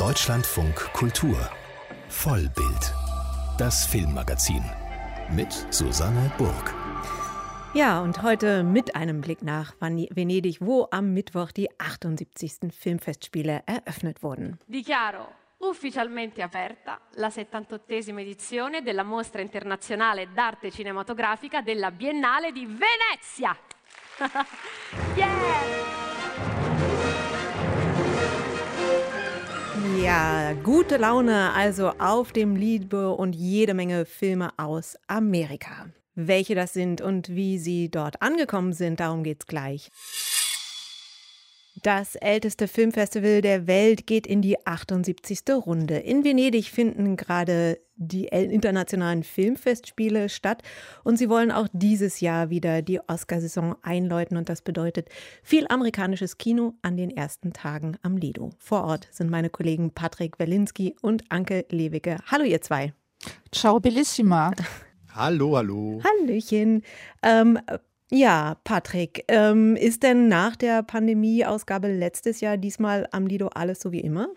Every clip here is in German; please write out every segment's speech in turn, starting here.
Deutschlandfunk Kultur Vollbild. Das Filmmagazin mit Susanne Burg. Ja, und heute mit einem Blick nach Venedig, wo am Mittwoch die 78. Filmfestspiele eröffnet wurden. Dichiaro ufficialmente aperta la 78esima edizione della Mostra Internazionale d'Arte Cinematografica della Biennale di Venezia. yeah! Ja, gute Laune also auf dem Liebe und jede Menge Filme aus Amerika. Welche das sind und wie sie dort angekommen sind, darum geht's gleich. Das älteste Filmfestival der Welt geht in die 78. Runde. In Venedig finden gerade die internationalen Filmfestspiele statt und sie wollen auch dieses Jahr wieder die Oscarsaison einläuten und das bedeutet viel amerikanisches Kino an den ersten Tagen am Lido. Vor Ort sind meine Kollegen Patrick Welinski und Anke Lewicke. Hallo ihr zwei. Ciao bellissima. Hallo, hallo. Hallöchen. Ähm, ja, Patrick, ähm, ist denn nach der Pandemie-Ausgabe letztes Jahr diesmal am Lido alles so wie immer?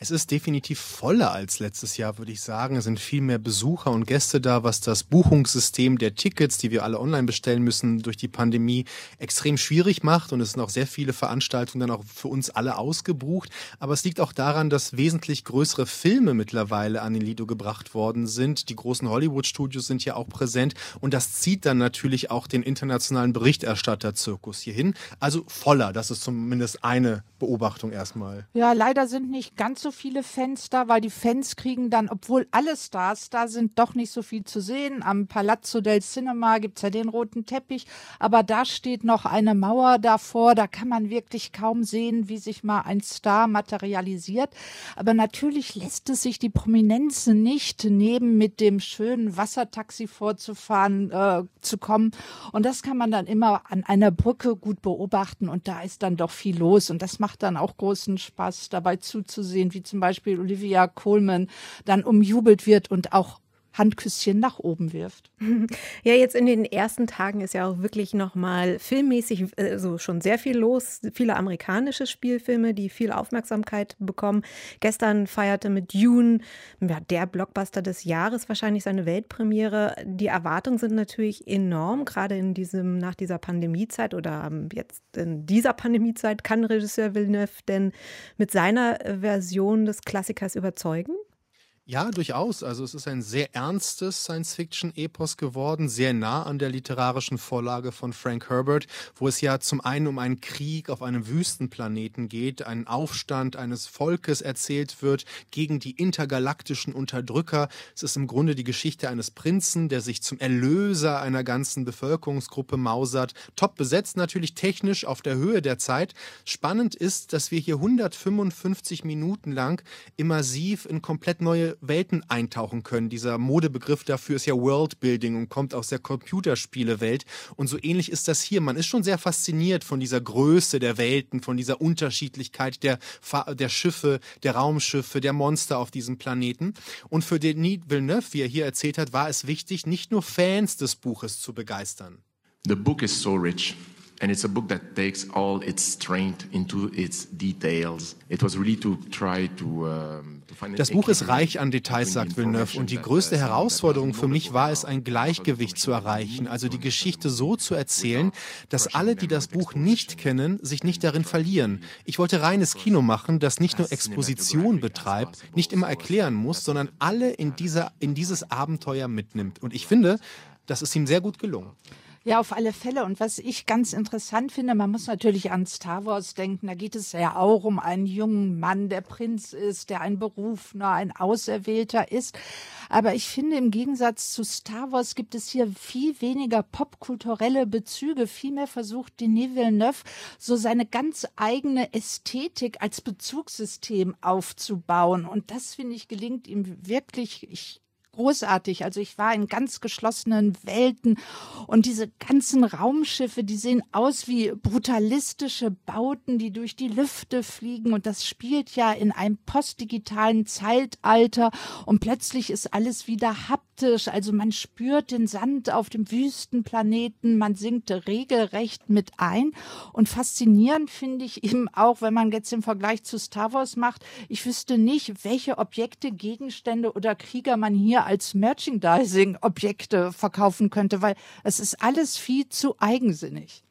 Es ist definitiv voller als letztes Jahr, würde ich sagen. Es sind viel mehr Besucher und Gäste da, was das Buchungssystem der Tickets, die wir alle online bestellen müssen, durch die Pandemie extrem schwierig macht. Und es sind auch sehr viele Veranstaltungen dann auch für uns alle ausgebucht. Aber es liegt auch daran, dass wesentlich größere Filme mittlerweile an den Lido gebracht worden sind. Die großen Hollywood-Studios sind ja auch präsent. Und das zieht dann natürlich auch den internationalen Berichterstatter-Zirkus hierhin. Also voller. Das ist zumindest eine Beobachtung erstmal. Ja, leider sind nicht ganz so so viele Fans da, weil die Fans kriegen dann, obwohl alle Stars da sind, doch nicht so viel zu sehen. Am Palazzo del Cinema gibt es ja den roten Teppich, aber da steht noch eine Mauer davor, da kann man wirklich kaum sehen, wie sich mal ein Star materialisiert. Aber natürlich lässt es sich die Prominenz nicht neben mit dem schönen Wassertaxi vorzufahren äh, zu kommen. Und das kann man dann immer an einer Brücke gut beobachten und da ist dann doch viel los und das macht dann auch großen Spaß dabei zuzusehen, wie wie zum Beispiel Olivia Coleman dann umjubelt wird und auch Handküsschen nach oben wirft. Ja, jetzt in den ersten Tagen ist ja auch wirklich nochmal filmmäßig also schon sehr viel los. Viele amerikanische Spielfilme, die viel Aufmerksamkeit bekommen. Gestern feierte mit Dune, ja, der Blockbuster des Jahres, wahrscheinlich seine Weltpremiere. Die Erwartungen sind natürlich enorm, gerade in diesem, nach dieser Pandemiezeit oder ähm, jetzt in dieser Pandemiezeit. Kann Regisseur Villeneuve denn mit seiner Version des Klassikers überzeugen? Ja, durchaus. Also es ist ein sehr ernstes Science-Fiction-Epos geworden, sehr nah an der literarischen Vorlage von Frank Herbert, wo es ja zum einen um einen Krieg auf einem Wüstenplaneten geht, einen Aufstand eines Volkes erzählt wird gegen die intergalaktischen Unterdrücker. Es ist im Grunde die Geschichte eines Prinzen, der sich zum Erlöser einer ganzen Bevölkerungsgruppe mausert. Top besetzt natürlich technisch auf der Höhe der Zeit. Spannend ist, dass wir hier 155 Minuten lang immersiv in komplett neue Welten eintauchen können. Dieser Modebegriff dafür ist ja Worldbuilding und kommt aus der Computerspielewelt. Und so ähnlich ist das hier. Man ist schon sehr fasziniert von dieser Größe der Welten, von dieser Unterschiedlichkeit der, der Schiffe, der Raumschiffe, der Monster auf diesem Planeten. Und für Denis Villeneuve, wie er hier erzählt hat, war es wichtig, nicht nur Fans des Buches zu begeistern. The book is so rich. And it's a book that takes all its strength into its details. It was really to try to um, das Buch ist reich an Details, sagt Villeneuve, und die größte uh, Herausforderung für mich war es, ein Gleichgewicht zu erreichen, also die Geschichte so zu erzählen, dass alle, die das Buch nicht kennen, sich nicht darin verlieren. Ich wollte reines Kino machen, das nicht nur Exposition betreibt, nicht immer erklären muss, sondern alle in, dieser, in dieses Abenteuer mitnimmt. Und ich finde, das ist ihm sehr gut gelungen. Ja, auf alle Fälle. Und was ich ganz interessant finde, man muss natürlich an Star Wars denken. Da geht es ja auch um einen jungen Mann, der Prinz ist, der ein Berufener, ein Auserwählter ist. Aber ich finde, im Gegensatz zu Star Wars gibt es hier viel weniger popkulturelle Bezüge. Vielmehr versucht Denis Villeneuve so seine ganz eigene Ästhetik als Bezugssystem aufzubauen. Und das, finde ich, gelingt ihm wirklich. Ich großartig. Also ich war in ganz geschlossenen Welten und diese ganzen Raumschiffe, die sehen aus wie brutalistische Bauten, die durch die Lüfte fliegen und das spielt ja in einem postdigitalen Zeitalter und plötzlich ist alles wieder haptisch. Also man spürt den Sand auf dem Wüstenplaneten, man sinkt regelrecht mit ein und faszinierend finde ich eben auch, wenn man jetzt den Vergleich zu Star Wars macht, ich wüsste nicht, welche Objekte, Gegenstände oder Krieger man hier als Merchandising-Objekte verkaufen könnte, weil es ist alles viel zu eigensinnig.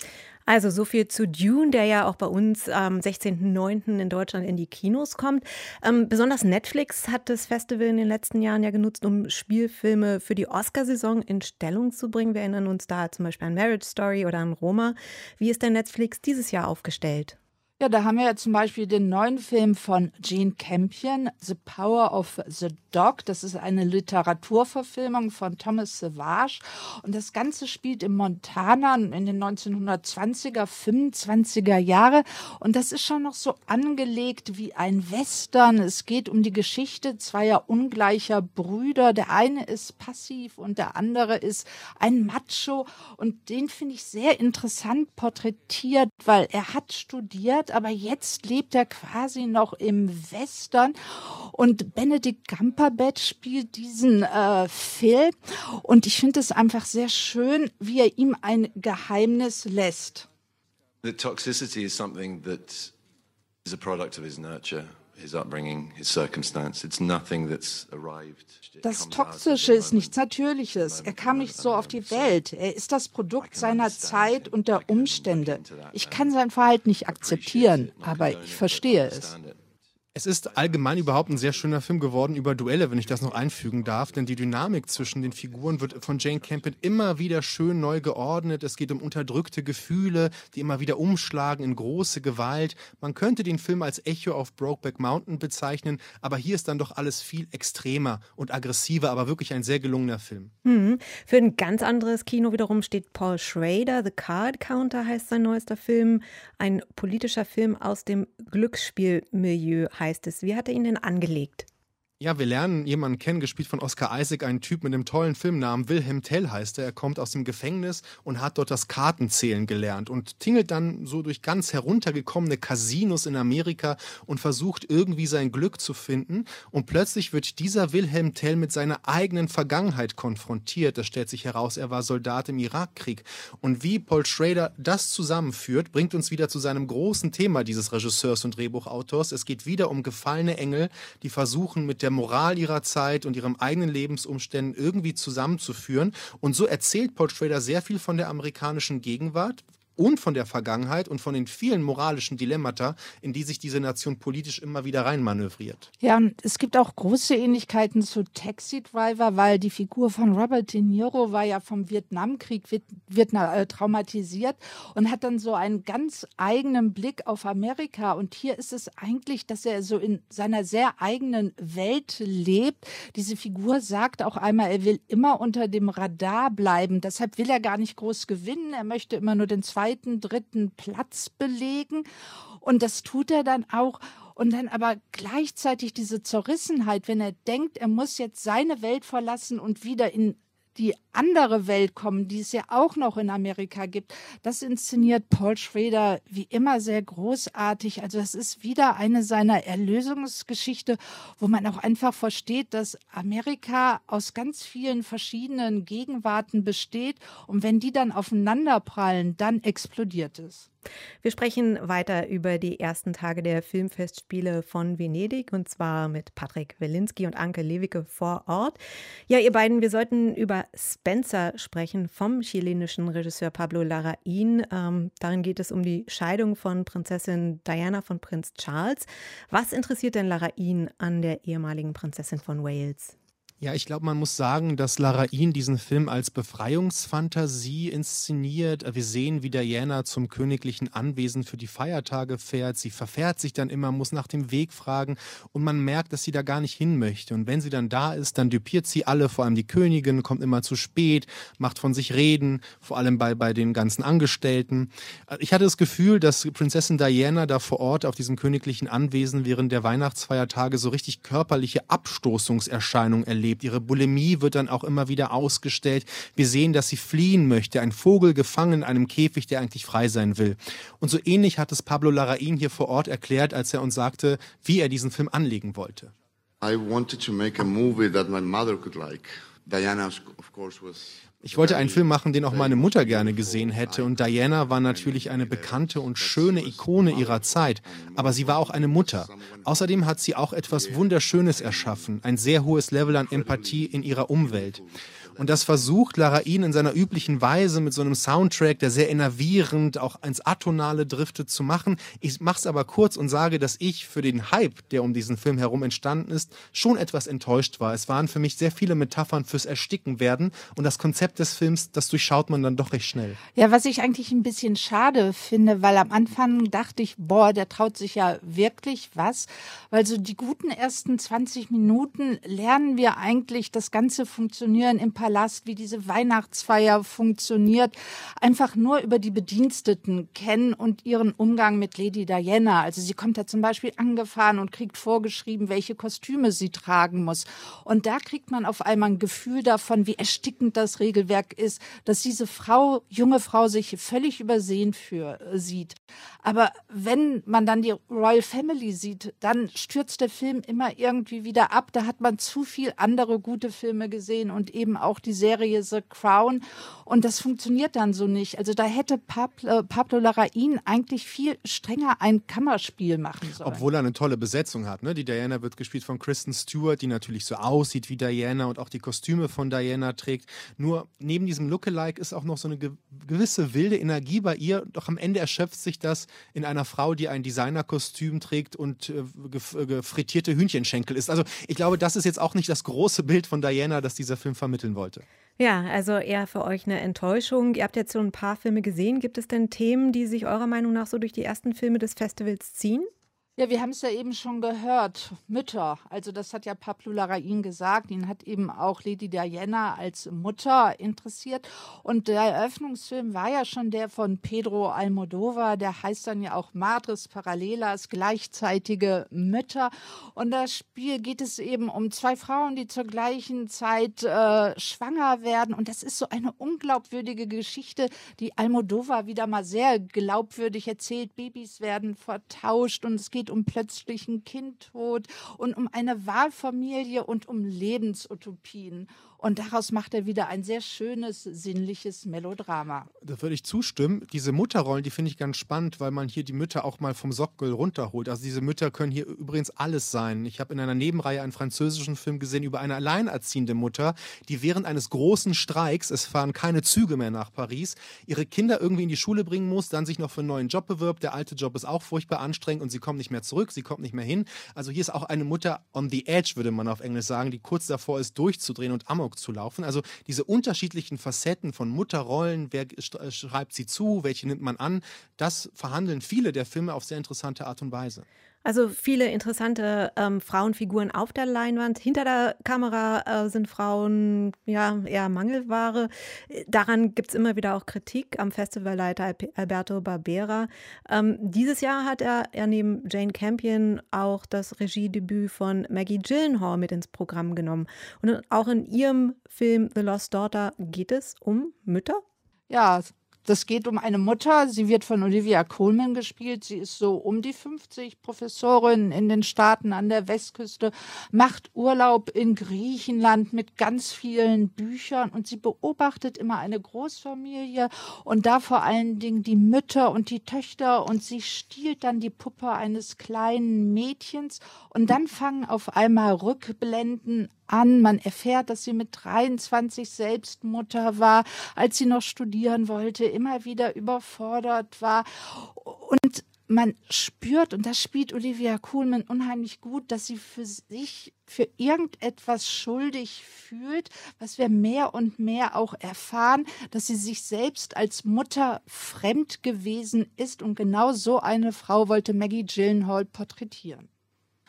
Also so viel zu Dune, der ja auch bei uns am 16.09. in Deutschland in die Kinos kommt. Ähm, besonders Netflix hat das Festival in den letzten Jahren ja genutzt, um Spielfilme für die Oscarsaison in Stellung zu bringen. Wir erinnern uns da zum Beispiel an Marriage Story oder an Roma. Wie ist denn Netflix dieses Jahr aufgestellt? Ja, da haben wir ja zum Beispiel den neuen Film von Gene Campion, The Power of the Dog. Das ist eine Literaturverfilmung von Thomas Savage. Und das Ganze spielt in Montana in den 1920er, 25er Jahre. Und das ist schon noch so angelegt wie ein Western. Es geht um die Geschichte zweier ungleicher Brüder. Der eine ist passiv und der andere ist ein Macho. Und den finde ich sehr interessant porträtiert, weil er hat studiert studiert, aber jetzt lebt er quasi noch im Western. Und Benedict Cumberbatch spielt diesen äh, Film. Und ich finde es einfach sehr schön, wie er ihm ein Geheimnis lässt. The toxicity is something that is a product of his nurture Das Toxische ist nichts Natürliches. Er kam nicht so auf die Welt. Er ist das Produkt seiner Zeit und der Umstände. Ich kann sein Verhalten nicht akzeptieren, aber ich verstehe es. Es ist allgemein überhaupt ein sehr schöner Film geworden über Duelle, wenn ich das noch einfügen darf, denn die Dynamik zwischen den Figuren wird von Jane Campion immer wieder schön neu geordnet. Es geht um unterdrückte Gefühle, die immer wieder umschlagen in große Gewalt. Man könnte den Film als Echo auf Brokeback Mountain bezeichnen, aber hier ist dann doch alles viel extremer und aggressiver, aber wirklich ein sehr gelungener Film. Mhm. Für ein ganz anderes Kino wiederum steht Paul Schrader, The Card Counter heißt sein neuester Film, ein politischer Film aus dem Glücksspielmilieu heißt heißt es. Wie hat er ihn denn angelegt? Ja, wir lernen jemanden kennen, gespielt von Oscar Isaac, einen Typ mit einem tollen Filmnamen. Wilhelm Tell heißt er. Er kommt aus dem Gefängnis und hat dort das Kartenzählen gelernt und tingelt dann so durch ganz heruntergekommene Casinos in Amerika und versucht irgendwie sein Glück zu finden. Und plötzlich wird dieser Wilhelm Tell mit seiner eigenen Vergangenheit konfrontiert. Das stellt sich heraus, er war Soldat im Irakkrieg. Und wie Paul Schrader das zusammenführt, bringt uns wieder zu seinem großen Thema dieses Regisseurs und Drehbuchautors. Es geht wieder um gefallene Engel, die versuchen mit der der Moral ihrer Zeit und ihrem eigenen Lebensumständen irgendwie zusammenzuführen. Und so erzählt Paul Schrader sehr viel von der amerikanischen Gegenwart, und von der Vergangenheit und von den vielen moralischen Dilemmata, in die sich diese Nation politisch immer wieder reinmanövriert. Ja, und es gibt auch große Ähnlichkeiten zu Taxi Driver, weil die Figur von Robert De Niro war ja vom Vietnamkrieg wird äh, traumatisiert und hat dann so einen ganz eigenen Blick auf Amerika. Und hier ist es eigentlich, dass er so in seiner sehr eigenen Welt lebt. Diese Figur sagt auch einmal, er will immer unter dem Radar bleiben. Deshalb will er gar nicht groß gewinnen. Er möchte immer nur den zweiten zweiten, dritten Platz belegen. Und das tut er dann auch. Und dann aber gleichzeitig diese Zerrissenheit, wenn er denkt, er muss jetzt seine Welt verlassen und wieder in die andere Welt kommen, die es ja auch noch in Amerika gibt. Das inszeniert Paul Schrader wie immer sehr großartig. Also es ist wieder eine seiner Erlösungsgeschichte, wo man auch einfach versteht, dass Amerika aus ganz vielen verschiedenen Gegenwarten besteht und wenn die dann aufeinanderprallen, dann explodiert es. Wir sprechen weiter über die ersten Tage der Filmfestspiele von Venedig und zwar mit Patrick Welinski und Anke Lewicke vor Ort. Ja, ihr beiden, wir sollten über Spencer sprechen vom chilenischen Regisseur Pablo Larraín. Ähm, darin geht es um die Scheidung von Prinzessin Diana von Prinz Charles. Was interessiert denn Larraín an der ehemaligen Prinzessin von Wales? Ja, ich glaube, man muss sagen, dass Larain diesen Film als Befreiungsfantasie inszeniert. Wir sehen, wie Diana zum königlichen Anwesen für die Feiertage fährt. Sie verfährt sich dann immer, muss nach dem Weg fragen und man merkt, dass sie da gar nicht hin möchte. Und wenn sie dann da ist, dann düpiert sie alle, vor allem die Königin, kommt immer zu spät, macht von sich reden, vor allem bei, bei den ganzen Angestellten. Ich hatte das Gefühl, dass Prinzessin Diana da vor Ort auf diesem königlichen Anwesen während der Weihnachtsfeiertage so richtig körperliche Abstoßungserscheinungen erlebt erlebt. Ihre Bulimie wird dann auch immer wieder ausgestellt. Wir sehen, dass sie fliehen möchte. Ein Vogel gefangen in einem Käfig, der eigentlich frei sein will. Und so ähnlich hat es Pablo Larraín hier vor Ort erklärt, als er uns sagte, wie er diesen Film anlegen wollte. I wanted to make a movie that my mother could like. Diana, of course, was ich wollte einen Film machen, den auch meine Mutter gerne gesehen hätte. Und Diana war natürlich eine bekannte und schöne Ikone ihrer Zeit. Aber sie war auch eine Mutter. Außerdem hat sie auch etwas Wunderschönes erschaffen. Ein sehr hohes Level an Empathie in ihrer Umwelt. Und das versucht Larain in seiner üblichen Weise mit so einem Soundtrack, der sehr enervierend auch ins Atonale driftet, zu machen. Ich mache es aber kurz und sage, dass ich für den Hype, der um diesen Film herum entstanden ist, schon etwas enttäuscht war. Es waren für mich sehr viele Metaphern fürs Ersticken werden und das Konzept des Films, das durchschaut man dann doch recht schnell. Ja, was ich eigentlich ein bisschen schade finde, weil am Anfang dachte ich, boah, der traut sich ja wirklich was, weil so die guten ersten 20 Minuten lernen wir eigentlich das ganze Funktionieren im Parlament Palast, wie diese Weihnachtsfeier funktioniert, einfach nur über die Bediensteten kennen und ihren Umgang mit Lady Diana. Also sie kommt da zum Beispiel angefahren und kriegt vorgeschrieben, welche Kostüme sie tragen muss. Und da kriegt man auf einmal ein Gefühl davon, wie erstickend das Regelwerk ist, dass diese Frau, junge Frau, sich völlig übersehen für, äh, sieht. Aber wenn man dann die Royal Family sieht, dann stürzt der Film immer irgendwie wieder ab. Da hat man zu viel andere gute Filme gesehen und eben auch die Serie The Crown. Und das funktioniert dann so nicht. Also da hätte Pablo, Pablo Larraín eigentlich viel strenger ein Kammerspiel machen sollen. Obwohl er eine tolle Besetzung hat. Ne? Die Diana wird gespielt von Kristen Stewart, die natürlich so aussieht wie Diana und auch die Kostüme von Diana trägt. Nur neben diesem Lookalike ist auch noch so eine gewisse wilde Energie bei ihr. Doch am Ende erschöpft sich das in einer Frau, die ein Designerkostüm trägt und äh, gefrittierte Hühnchenschenkel ist. Also ich glaube, das ist jetzt auch nicht das große Bild von Diana, das dieser Film vermitteln wollte. Ja, also eher für euch eine Enttäuschung. Ihr habt jetzt so ein paar Filme gesehen. Gibt es denn Themen, die sich eurer Meinung nach so durch die ersten Filme des Festivals ziehen? Ja, wir haben es ja eben schon gehört. Mütter. Also das hat ja Pablo Larraín gesagt. Ihn hat eben auch Lady Diana als Mutter interessiert. Und der Eröffnungsfilm war ja schon der von Pedro Almodovar. Der heißt dann ja auch Madres Paralelas, gleichzeitige Mütter. Und das Spiel geht es eben um zwei Frauen, die zur gleichen Zeit äh, schwanger werden. Und das ist so eine unglaubwürdige Geschichte, die Almodovar wieder mal sehr glaubwürdig erzählt. Babys werden vertauscht und es geht geht um plötzlichen Kindtod und um eine Wahlfamilie und um Lebensutopien. Und daraus macht er wieder ein sehr schönes, sinnliches Melodrama. Da würde ich zustimmen. Diese Mutterrollen, die finde ich ganz spannend, weil man hier die Mütter auch mal vom Sockel runterholt. Also diese Mütter können hier übrigens alles sein. Ich habe in einer Nebenreihe einen französischen Film gesehen über eine alleinerziehende Mutter, die während eines großen Streiks, es fahren keine Züge mehr nach Paris, ihre Kinder irgendwie in die Schule bringen muss, dann sich noch für einen neuen Job bewirbt. Der alte Job ist auch furchtbar anstrengend und sie kommt nicht mehr zurück, sie kommt nicht mehr hin. Also hier ist auch eine Mutter on the edge, würde man auf Englisch sagen, die kurz davor ist, durchzudrehen und Amok zu laufen. Also diese unterschiedlichen Facetten von Mutterrollen, wer äh, schreibt sie zu, welche nimmt man an, das verhandeln viele der Filme auf sehr interessante Art und Weise. Also viele interessante ähm, Frauenfiguren auf der Leinwand. Hinter der Kamera äh, sind Frauen ja eher Mangelware. Daran gibt es immer wieder auch Kritik am Festivalleiter Alberto Barbera. Ähm, dieses Jahr hat er, er neben Jane Campion auch das Regiedebüt von Maggie Gyllenhaal mit ins Programm genommen. Und auch in ihrem Film The Lost Daughter geht es um Mütter. Ja, das geht um eine Mutter. Sie wird von Olivia Colman gespielt. Sie ist so um die 50, Professorin in den Staaten an der Westküste, macht Urlaub in Griechenland mit ganz vielen Büchern und sie beobachtet immer eine Großfamilie und da vor allen Dingen die Mütter und die Töchter und sie stiehlt dann die Puppe eines kleinen Mädchens und dann fangen auf einmal Rückblenden an. Man erfährt, dass sie mit 23 selbst Mutter war, als sie noch studieren wollte, immer wieder überfordert war. Und man spürt, und das spielt Olivia Kuhlmann unheimlich gut, dass sie für sich, für irgendetwas schuldig fühlt, was wir mehr und mehr auch erfahren, dass sie sich selbst als Mutter fremd gewesen ist. Und genau so eine Frau wollte Maggie Gyllenhaal porträtieren.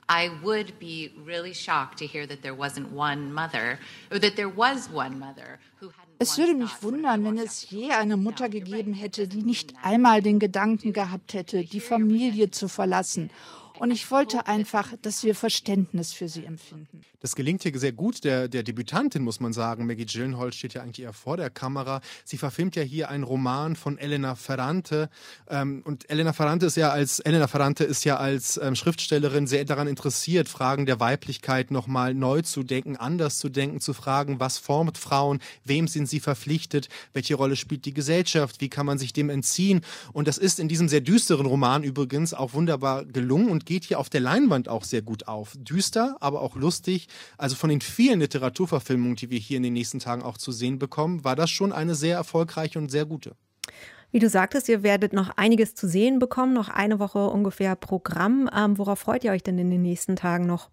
I would be really shocked to hear that there wasn't one mother, or that there was one mother who had es würde mich wundern, wenn es je eine Mutter gegeben hätte, die nicht einmal den Gedanken gehabt hätte, die Familie zu verlassen Und ich wollte einfach, dass wir Verständnis für sie empfinden. Das gelingt hier sehr gut. Der, der Debütantin, muss man sagen, Maggie Gyllenhaal steht ja eigentlich eher vor der Kamera. Sie verfilmt ja hier einen Roman von Elena Ferrante. Ähm, und Elena Ferrante ist ja als Elena Ferrante ist ja als ähm, Schriftstellerin sehr daran interessiert, Fragen der Weiblichkeit nochmal neu zu denken, anders zu denken, zu fragen, was formt Frauen, wem sind sie verpflichtet, welche Rolle spielt die Gesellschaft, wie kann man sich dem entziehen. Und das ist in diesem sehr düsteren Roman übrigens auch wunderbar gelungen und geht hier auf der Leinwand auch sehr gut auf. Düster, aber auch lustig. Also von den vielen Literaturverfilmungen, die wir hier in den nächsten Tagen auch zu sehen bekommen, war das schon eine sehr erfolgreiche und sehr gute. Wie du sagtest, ihr werdet noch einiges zu sehen bekommen, noch eine Woche ungefähr Programm. Ähm, worauf freut ihr euch denn in den nächsten Tagen noch?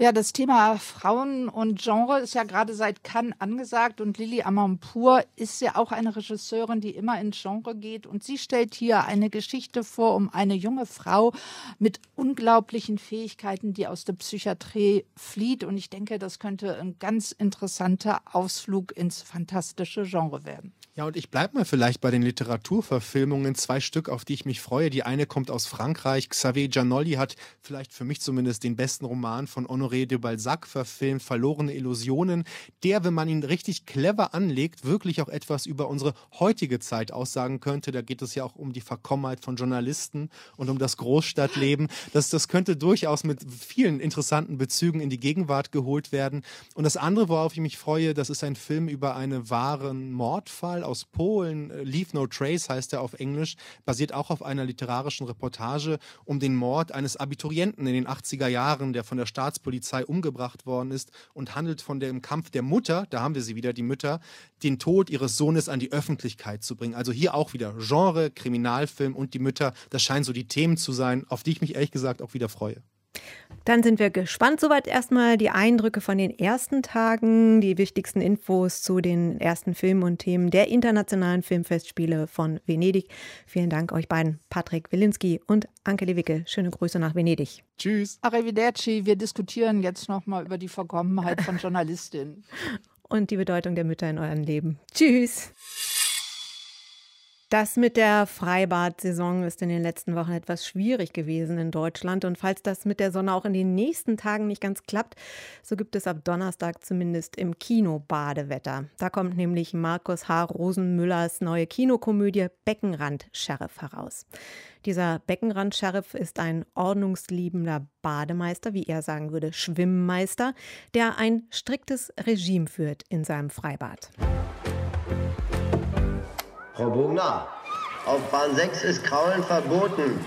Ja, das Thema Frauen und Genre ist ja gerade seit Cannes angesagt und Lili Amanpour ist ja auch eine Regisseurin, die immer ins Genre geht und sie stellt hier eine Geschichte vor um eine junge Frau mit unglaublichen Fähigkeiten, die aus der Psychiatrie flieht und ich denke, das könnte ein ganz interessanter Ausflug ins fantastische Genre werden. Ja, und ich bleibe mal vielleicht bei den Literaturverfilmungen. Zwei Stück, auf die ich mich freue. Die eine kommt aus Frankreich. Xavier Giannoli hat vielleicht für mich zumindest den besten Roman von Honoré de Balzac verfilmt, Verlorene Illusionen. Der, wenn man ihn richtig clever anlegt, wirklich auch etwas über unsere heutige Zeit aussagen könnte. Da geht es ja auch um die Verkommenheit von Journalisten und um das Großstadtleben. Das, das könnte durchaus mit vielen interessanten Bezügen in die Gegenwart geholt werden. Und das andere, worauf ich mich freue, das ist ein Film über einen wahren Mordfall aus Polen, Leave No Trace heißt er auf Englisch, basiert auch auf einer literarischen Reportage um den Mord eines Abiturienten in den 80er Jahren, der von der Staatspolizei umgebracht worden ist und handelt von dem Kampf der Mutter, da haben wir sie wieder, die Mütter, den Tod ihres Sohnes an die Öffentlichkeit zu bringen. Also hier auch wieder Genre, Kriminalfilm und die Mütter, das scheinen so die Themen zu sein, auf die ich mich ehrlich gesagt auch wieder freue. Dann sind wir gespannt. Soweit erstmal die Eindrücke von den ersten Tagen, die wichtigsten Infos zu den ersten Filmen und Themen der internationalen Filmfestspiele von Venedig. Vielen Dank euch beiden, Patrick Wilinski und Anke Lewicke. Schöne Grüße nach Venedig. Tschüss. Arrivederci. Wir diskutieren jetzt nochmal über die Verkommenheit von Journalistinnen. und die Bedeutung der Mütter in eurem Leben. Tschüss. Das mit der Freibad-Saison ist in den letzten Wochen etwas schwierig gewesen in Deutschland. Und falls das mit der Sonne auch in den nächsten Tagen nicht ganz klappt, so gibt es ab Donnerstag zumindest im Kino Badewetter. Da kommt nämlich Markus H. Rosenmüllers neue Kinokomödie Beckenrand-Sheriff heraus. Dieser Beckenrand-Sheriff ist ein ordnungsliebender Bademeister, wie er sagen würde, Schwimmmeister, der ein striktes Regime führt in seinem Freibad. Frau Bogner, auf Bahn 6 ist Kraulen verboten.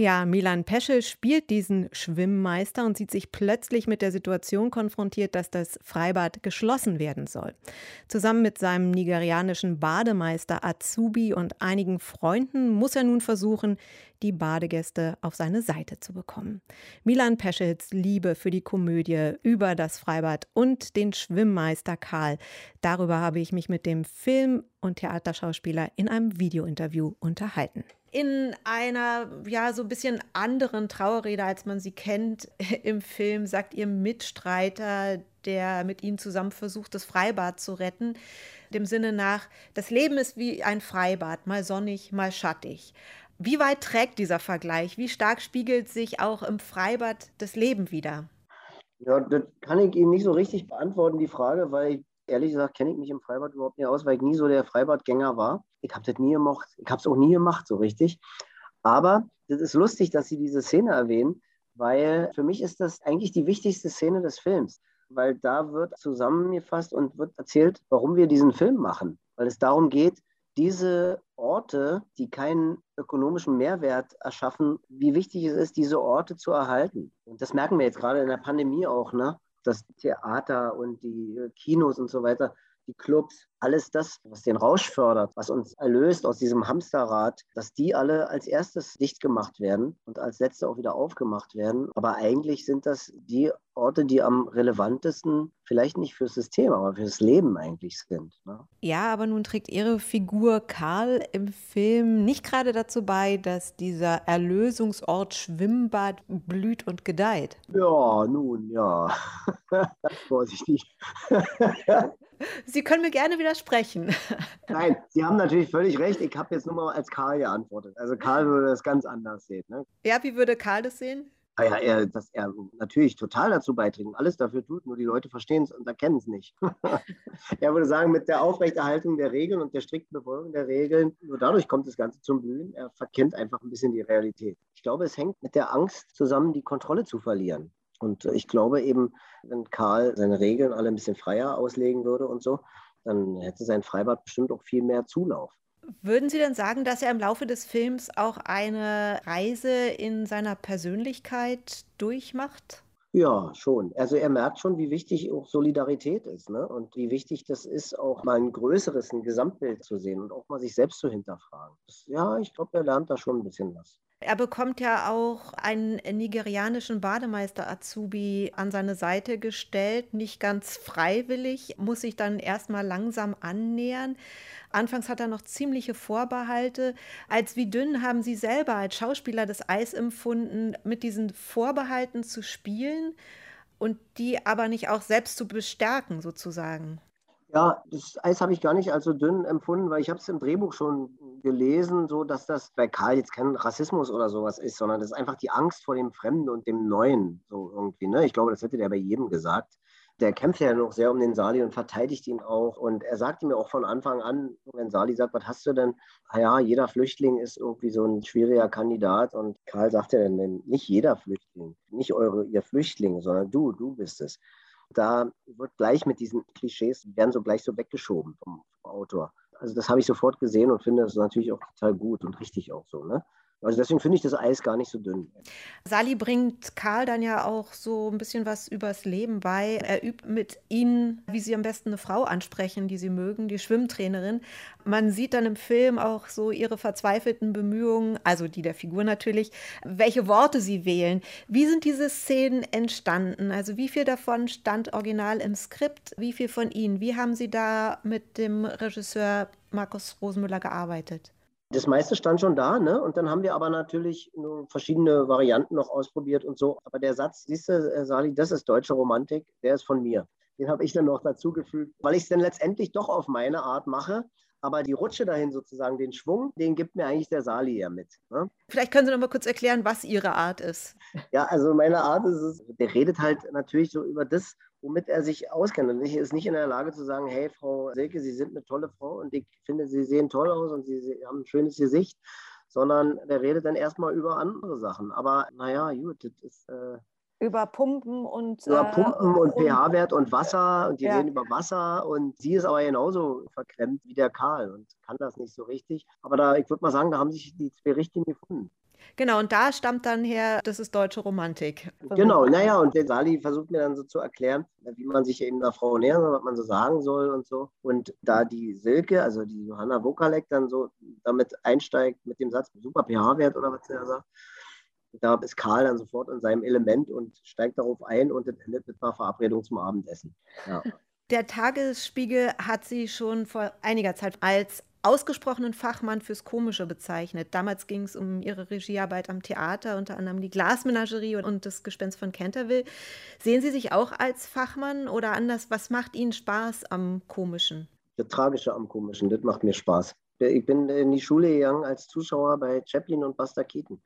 Ja, Milan Peschel spielt diesen Schwimmmeister und sieht sich plötzlich mit der Situation konfrontiert, dass das Freibad geschlossen werden soll. Zusammen mit seinem nigerianischen Bademeister Azubi und einigen Freunden muss er nun versuchen, die Badegäste auf seine Seite zu bekommen. Milan Peschels Liebe für die Komödie über das Freibad und den Schwimmmeister Karl. Darüber habe ich mich mit dem Film- und Theaterschauspieler in einem Videointerview unterhalten in einer ja so ein bisschen anderen Trauerrede, als man sie kennt im Film, sagt ihr Mitstreiter, der mit ihnen zusammen versucht, das Freibad zu retten, dem Sinne nach, das Leben ist wie ein Freibad, mal sonnig, mal schattig. Wie weit trägt dieser Vergleich? Wie stark spiegelt sich auch im Freibad das Leben wieder? Ja, das kann ich Ihnen nicht so richtig beantworten, die Frage, weil ich ehrlich gesagt kenne ich mich im Freibad überhaupt nicht aus, weil ich nie so der Freibadgänger war. Ich habe das nie gemacht. Ich habe es auch nie gemacht, so richtig. Aber das ist lustig, dass Sie diese Szene erwähnen, weil für mich ist das eigentlich die wichtigste Szene des Films, weil da wird zusammengefasst und wird erzählt, warum wir diesen Film machen. Weil es darum geht, diese Orte, die keinen ökonomischen Mehrwert erschaffen, wie wichtig es ist, diese Orte zu erhalten. Und das merken wir jetzt gerade in der Pandemie auch, ne? das Theater und die Kinos und so weiter, die Clubs, alles das, was den Rausch fördert, was uns erlöst aus diesem Hamsterrad, dass die alle als erstes dicht gemacht werden und als letzte auch wieder aufgemacht werden. Aber eigentlich sind das die Orte, die am relevantesten, vielleicht nicht fürs System, aber fürs Leben eigentlich sind. Ne? Ja, aber nun trägt Ihre Figur Karl im Film nicht gerade dazu bei, dass dieser Erlösungsort Schwimmbad blüht und gedeiht. Ja, nun, ja. Vorsichtig. Sie können mir gerne widersprechen. Nein, Sie haben natürlich völlig recht. Ich habe jetzt nur mal als Karl geantwortet. Also Karl würde das ganz anders sehen. Ne? Ja, wie würde Karl das sehen? Ah ja, er, dass er natürlich total dazu beiträgt, alles dafür tut, nur die Leute verstehen es und erkennen es nicht. er würde sagen, mit der Aufrechterhaltung der Regeln und der strikten Befolgung der Regeln, nur dadurch kommt das Ganze zum Blühen. Er verkennt einfach ein bisschen die Realität. Ich glaube, es hängt mit der Angst zusammen, die Kontrolle zu verlieren. Und ich glaube eben, wenn Karl seine Regeln alle ein bisschen freier auslegen würde und so, dann hätte sein Freibad bestimmt auch viel mehr Zulauf. Würden Sie denn sagen, dass er im Laufe des Films auch eine Reise in seiner Persönlichkeit durchmacht? Ja, schon. Also er merkt schon, wie wichtig auch Solidarität ist ne? und wie wichtig das ist, auch mal ein größeres, ein Gesamtbild zu sehen und auch mal sich selbst zu hinterfragen. Das, ja, ich glaube, er lernt da schon ein bisschen was. Er bekommt ja auch einen nigerianischen Bademeister Azubi an seine Seite gestellt, nicht ganz freiwillig, muss sich dann erstmal langsam annähern. Anfangs hat er noch ziemliche Vorbehalte. Als wie dünn haben Sie selber als Schauspieler das Eis empfunden, mit diesen Vorbehalten zu spielen und die aber nicht auch selbst zu bestärken, sozusagen? Ja, das Eis habe ich gar nicht als so dünn empfunden, weil ich habe es im Drehbuch schon gelesen, so dass das bei Karl jetzt kein Rassismus oder sowas ist, sondern das ist einfach die Angst vor dem Fremden und dem Neuen, so irgendwie. Ne? Ich glaube, das hätte der bei jedem gesagt. Der kämpft ja noch sehr um den Sali und verteidigt ihn auch. Und er sagte mir auch von Anfang an, wenn Sali sagt, was hast du denn? Ah ja, jeder Flüchtling ist irgendwie so ein schwieriger Kandidat. Und Karl sagte dann, nicht jeder Flüchtling, nicht eure, ihr Flüchtlinge, sondern du, du bist es. Da wird gleich mit diesen Klischees, werden so gleich so weggeschoben vom, Autor. Also das habe ich sofort gesehen und finde das natürlich auch total gut und richtig auch so. Ne? Also deswegen finde ich das Eis gar nicht so dünn. Sally bringt Karl dann ja auch so ein bisschen was übers Leben bei. Er übt mit ihnen, wie sie am besten eine Frau ansprechen, die sie mögen, die Schwimmtrainerin. Man sieht dann im Film auch so ihre verzweifelten Bemühungen, also die der Figur natürlich, welche Worte sie wählen. Wie sind diese Szenen entstanden? Also wie viel davon stand original im Skript? Wie viel von Ihnen? Wie haben Sie da mit dem Regisseur Markus Rosenmüller gearbeitet? Das meiste stand schon da, ne? Und dann haben wir aber natürlich verschiedene Varianten noch ausprobiert und so. Aber der Satz, siehst du, äh, Sali, das ist deutsche Romantik, der ist von mir. Den habe ich dann noch dazugefügt, weil ich es dann letztendlich doch auf meine Art mache. Aber die Rutsche dahin sozusagen, den Schwung, den gibt mir eigentlich der Sali ja mit. Ne? Vielleicht können Sie noch mal kurz erklären, was Ihre Art ist. Ja, also meine Art ist es, der redet halt natürlich so über das, womit er sich auskennt. Und ich ist nicht in der Lage zu sagen, hey, Frau Silke, Sie sind eine tolle Frau und ich finde, Sie sehen toll aus und Sie haben ein schönes Gesicht, sondern der redet dann erstmal über andere Sachen. Aber naja, gut, das ist... Äh, über Pumpen und über äh, Pumpen und, und pH-Wert und Wasser und die ja. reden über Wasser und sie ist aber genauso verklemmt wie der Karl und kann das nicht so richtig. Aber da, ich würde mal sagen, da haben sich die zwei Richtigen gefunden. Genau, und da stammt dann her, das ist deutsche Romantik. Genau, naja, und der Sali versucht mir dann so zu erklären, wie man sich eben einer Frau nähern soll, was man so sagen soll und so. Und da die Silke, also die Johanna Wokalek, dann so damit einsteigt mit dem Satz, super pH-Wert oder was er sagt, da ist Karl dann sofort in seinem Element und steigt darauf ein und endet mit einer Verabredung zum Abendessen. Ja. Der Tagesspiegel hat sie schon vor einiger Zeit als ausgesprochenen Fachmann fürs Komische bezeichnet. Damals ging es um ihre Regiearbeit am Theater, unter anderem die Glasmenagerie und das Gespenst von Canterville. Sehen Sie sich auch als Fachmann oder anders? Was macht Ihnen Spaß am Komischen? Das Tragische am Komischen, das macht mir Spaß. Ich bin in die Schule gegangen als Zuschauer bei Chaplin und Buster Keaton.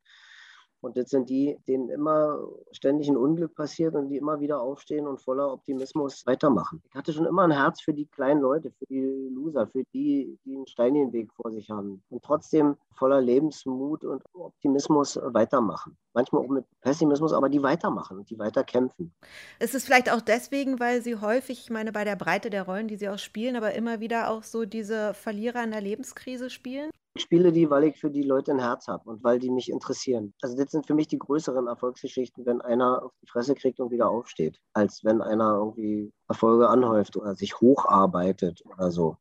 Und das sind die, denen immer ständig ein Unglück passiert und die immer wieder aufstehen und voller Optimismus weitermachen. Ich hatte schon immer ein Herz für die kleinen Leute, für die Loser, für die, die einen steinigen Weg vor sich haben und trotzdem voller Lebensmut und Optimismus weitermachen. Manchmal auch mit Pessimismus, aber die weitermachen und die weiter kämpfen. Ist es vielleicht auch deswegen, weil sie häufig, ich meine, bei der Breite der Rollen, die sie auch spielen, aber immer wieder auch so diese Verlierer in der Lebenskrise spielen? Ich spiele die, weil ich für die Leute ein Herz habe und weil die mich interessieren. Also das sind für mich die größeren Erfolgsgeschichten, wenn einer auf die Fresse kriegt und wieder aufsteht, als wenn einer irgendwie Erfolge anhäuft oder sich hocharbeitet oder so.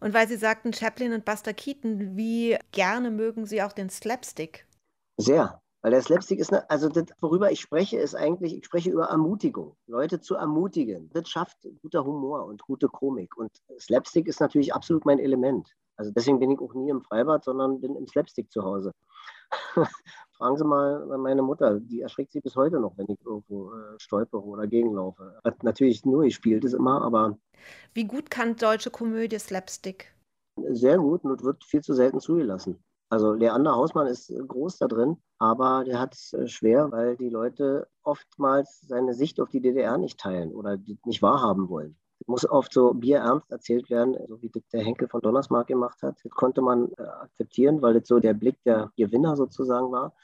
Und weil Sie sagten Chaplin und Buster Keaton, wie gerne mögen Sie auch den Slapstick? Sehr. Weil der Slapstick ist, eine, also das, worüber ich spreche, ist eigentlich, ich spreche über Ermutigung. Leute zu ermutigen. Das schafft guter Humor und gute Komik. Und Slapstick ist natürlich absolut mein Element. Also deswegen bin ich auch nie im Freibad, sondern bin im Slapstick zu Hause. Fragen Sie mal meine Mutter, die erschreckt sich bis heute noch, wenn ich irgendwo äh, stolpere oder gegenlaufe. Hat natürlich nur gespielt ist immer, aber. Wie gut kann deutsche Komödie Slapstick? Sehr gut und wird viel zu selten zugelassen. Also Leander Hausmann ist groß da drin, aber der hat es äh, schwer, weil die Leute oftmals seine Sicht auf die DDR nicht teilen oder nicht wahrhaben wollen. Muss oft so bierernst erzählt werden, so wie das der Henkel von Donnersmarck gemacht hat. Das konnte man äh, akzeptieren, weil das so der Blick der Gewinner sozusagen war.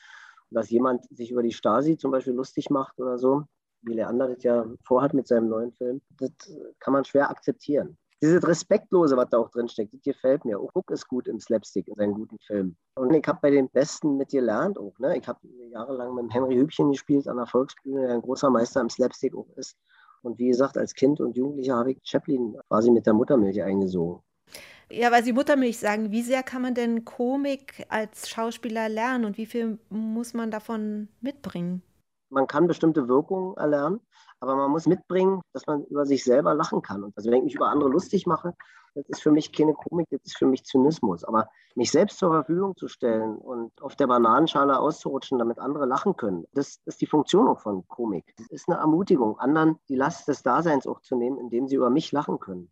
Und dass jemand sich über die Stasi zum Beispiel lustig macht oder so, wie Leander das ja vorhat mit seinem neuen Film, das kann man schwer akzeptieren. Dieses Respektlose, was da auch drin steckt, das gefällt mir. Auch Hook ist gut im Slapstick, in seinen guten Filmen. Und ich habe bei den Besten mit gelernt auch. Ne? Ich habe jahrelang mit Henry Hübchen gespielt an der Volksbühne, der ein großer Meister im Slapstick auch ist. Und wie gesagt, als Kind und Jugendlicher habe ich Chaplin quasi mit der Muttermilch eingesogen. Ja, weil Sie Muttermilch sagen, wie sehr kann man denn Komik als Schauspieler lernen und wie viel muss man davon mitbringen? Man kann bestimmte Wirkungen erlernen, aber man muss mitbringen, dass man über sich selber lachen kann. Und also wenn ich mich über andere lustig mache, das ist für mich keine Komik, das ist für mich Zynismus. Aber mich selbst zur Verfügung zu stellen und auf der Bananenschale auszurutschen, damit andere lachen können, das ist die Funktion von Komik. Das ist eine Ermutigung, anderen die Last des Daseins auch zu nehmen, indem sie über mich lachen können.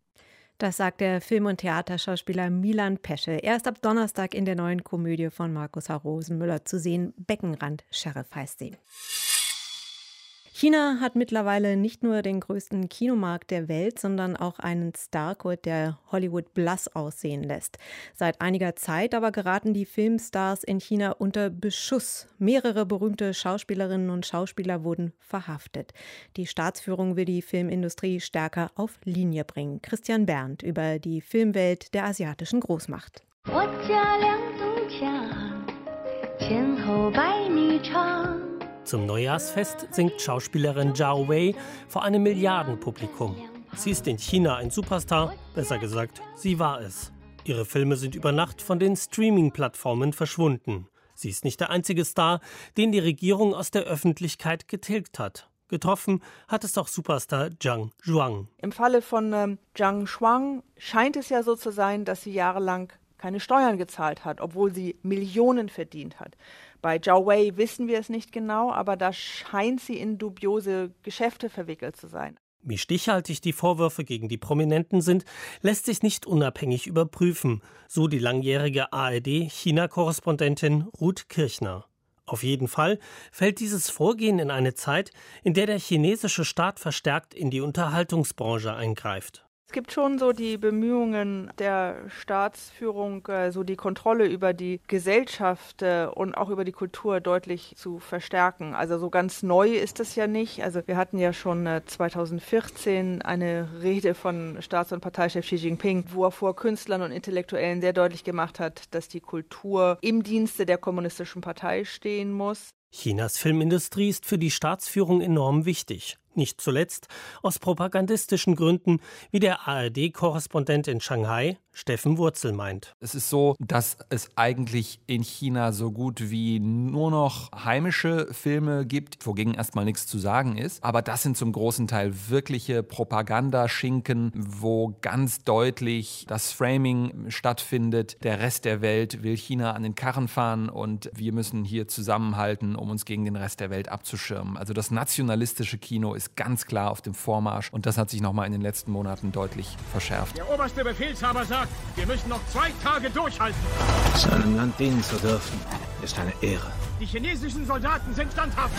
Das sagt der Film- und Theaterschauspieler Milan Pesche. Er ist ab Donnerstag in der neuen Komödie von Markus H. Rosenmüller zu sehen. Beckenrand Sheriff heißt sie. China hat mittlerweile nicht nur den größten Kinomarkt der Welt, sondern auch einen Starcode, der Hollywood Plus aussehen lässt. Seit einiger Zeit aber geraten die Filmstars in China unter Beschuss. Mehrere berühmte Schauspielerinnen und Schauspieler wurden verhaftet. Die Staatsführung will die Filmindustrie stärker auf Linie bringen. Christian Berndt über die Filmwelt der asiatischen Großmacht. Zum Neujahrsfest singt Schauspielerin Zhao Wei vor einem Milliardenpublikum. Sie ist in China ein Superstar, besser gesagt, sie war es. Ihre Filme sind über Nacht von den Streaming-Plattformen verschwunden. Sie ist nicht der einzige Star, den die Regierung aus der Öffentlichkeit getilgt hat. Getroffen hat es auch Superstar Zhang Zhuang. Im Falle von ähm, Zhang Zhuang scheint es ja so zu sein, dass sie jahrelang keine Steuern gezahlt hat, obwohl sie Millionen verdient hat. Bei Zhao Wei wissen wir es nicht genau, aber da scheint sie in dubiose Geschäfte verwickelt zu sein. Wie stichhaltig die Vorwürfe gegen die Prominenten sind, lässt sich nicht unabhängig überprüfen, so die langjährige ARD-China-Korrespondentin Ruth Kirchner. Auf jeden Fall fällt dieses Vorgehen in eine Zeit, in der der chinesische Staat verstärkt in die Unterhaltungsbranche eingreift. Es gibt schon so die Bemühungen der Staatsführung, äh, so die Kontrolle über die Gesellschaft äh, und auch über die Kultur deutlich zu verstärken. Also so ganz neu ist das ja nicht. Also wir hatten ja schon 2014 äh, eine Rede von Staats- und Parteichef Xi Jinping, wo er vor Künstlern und Intellektuellen sehr deutlich gemacht hat, dass die Kultur im Dienste der kommunistischen Partei stehen muss. Chinas Filmindustrie ist für die Staatsführung enorm wichtig. Nicht zuletzt aus propagandistischen Gründen, wie der ARD-Korrespondent in Shanghai, Steffen Wurzel, meint. Es ist so, dass es eigentlich in China so gut wie nur noch heimische Filme gibt, wogegen erstmal nichts zu sagen ist. Aber das sind zum großen Teil wirkliche Propagandaschinken, wo ganz deutlich das Framing stattfindet. Der Rest der Welt will China an den Karren fahren und wir müssen hier zusammenhalten, um uns gegen den Rest der Welt abzuschirmen. Also das nationalistische Kino ist ist ganz klar auf dem Vormarsch und das hat sich nochmal in den letzten Monaten deutlich verschärft. Der oberste Befehlshaber sagt, wir müssen noch zwei Tage durchhalten. Seinem Land dienen zu dürfen, ist eine Ehre. Die chinesischen Soldaten sind standhaft.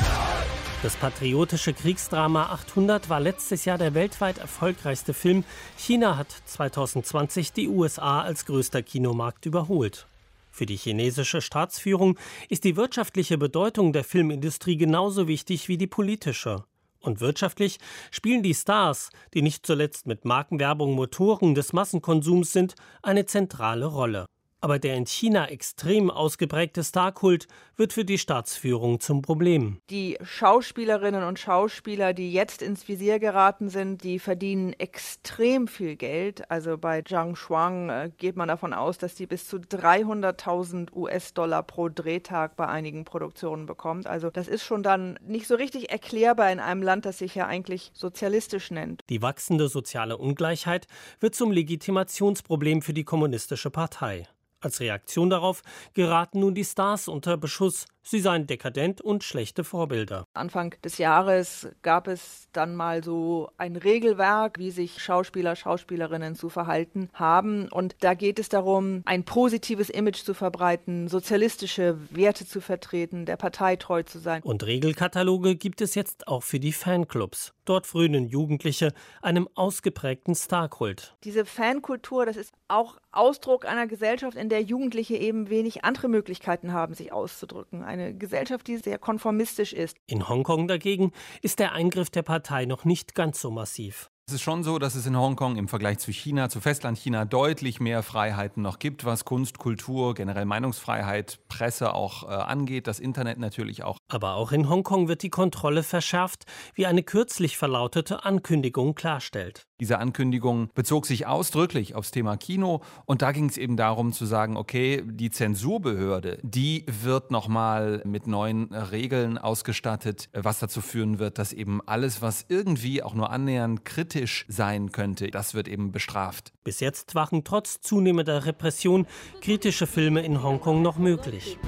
Das patriotische Kriegsdrama 800 war letztes Jahr der weltweit erfolgreichste Film. China hat 2020 die USA als größter Kinomarkt überholt. Für die chinesische Staatsführung ist die wirtschaftliche Bedeutung der Filmindustrie genauso wichtig wie die politische. Und wirtschaftlich spielen die Stars, die nicht zuletzt mit Markenwerbung Motoren des Massenkonsums sind, eine zentrale Rolle. Aber der in China extrem ausgeprägte Starkult wird für die Staatsführung zum Problem. Die Schauspielerinnen und Schauspieler, die jetzt ins Visier geraten sind, die verdienen extrem viel Geld. Also bei Zhang Shuang äh, geht man davon aus, dass die bis zu 300.000 US-Dollar pro Drehtag bei einigen Produktionen bekommt. Also das ist schon dann nicht so richtig erklärbar in einem Land, das sich ja eigentlich sozialistisch nennt. Die wachsende soziale Ungleichheit wird zum Legitimationsproblem für die kommunistische Partei. Als Reaktion darauf geraten nun die Stars unter Beschuss. Sie seien dekadent und schlechte Vorbilder. Anfang des Jahres gab es dann mal so ein Regelwerk, wie sich Schauspieler, Schauspielerinnen zu verhalten haben. Und da geht es darum, ein positives Image zu verbreiten, sozialistische Werte zu vertreten, der Partei treu zu sein. Und Regelkataloge gibt es jetzt auch für die Fanclubs. Dort frönen Jugendliche einem ausgeprägten Starkult. Diese Fankultur, das ist auch Ausdruck einer Gesellschaft, in der Jugendliche eben wenig andere Möglichkeiten haben, sich auszudrücken. Eine Gesellschaft, die sehr konformistisch ist. In Hongkong dagegen ist der Eingriff der Partei noch nicht ganz so massiv. Es ist schon so, dass es in Hongkong im Vergleich zu China, zu Festlandchina deutlich mehr Freiheiten noch gibt, was Kunst, Kultur, generell Meinungsfreiheit, Presse auch äh, angeht, das Internet natürlich auch. Aber auch in Hongkong wird die Kontrolle verschärft, wie eine kürzlich verlautete Ankündigung klarstellt. Diese Ankündigung bezog sich ausdrücklich aufs Thema Kino und da ging es eben darum zu sagen, okay, die Zensurbehörde, die wird nochmal mit neuen Regeln ausgestattet, was dazu führen wird, dass eben alles, was irgendwie auch nur annähernd kritisch sein könnte, das wird eben bestraft. Bis jetzt waren trotz zunehmender Repression kritische Filme in Hongkong noch möglich.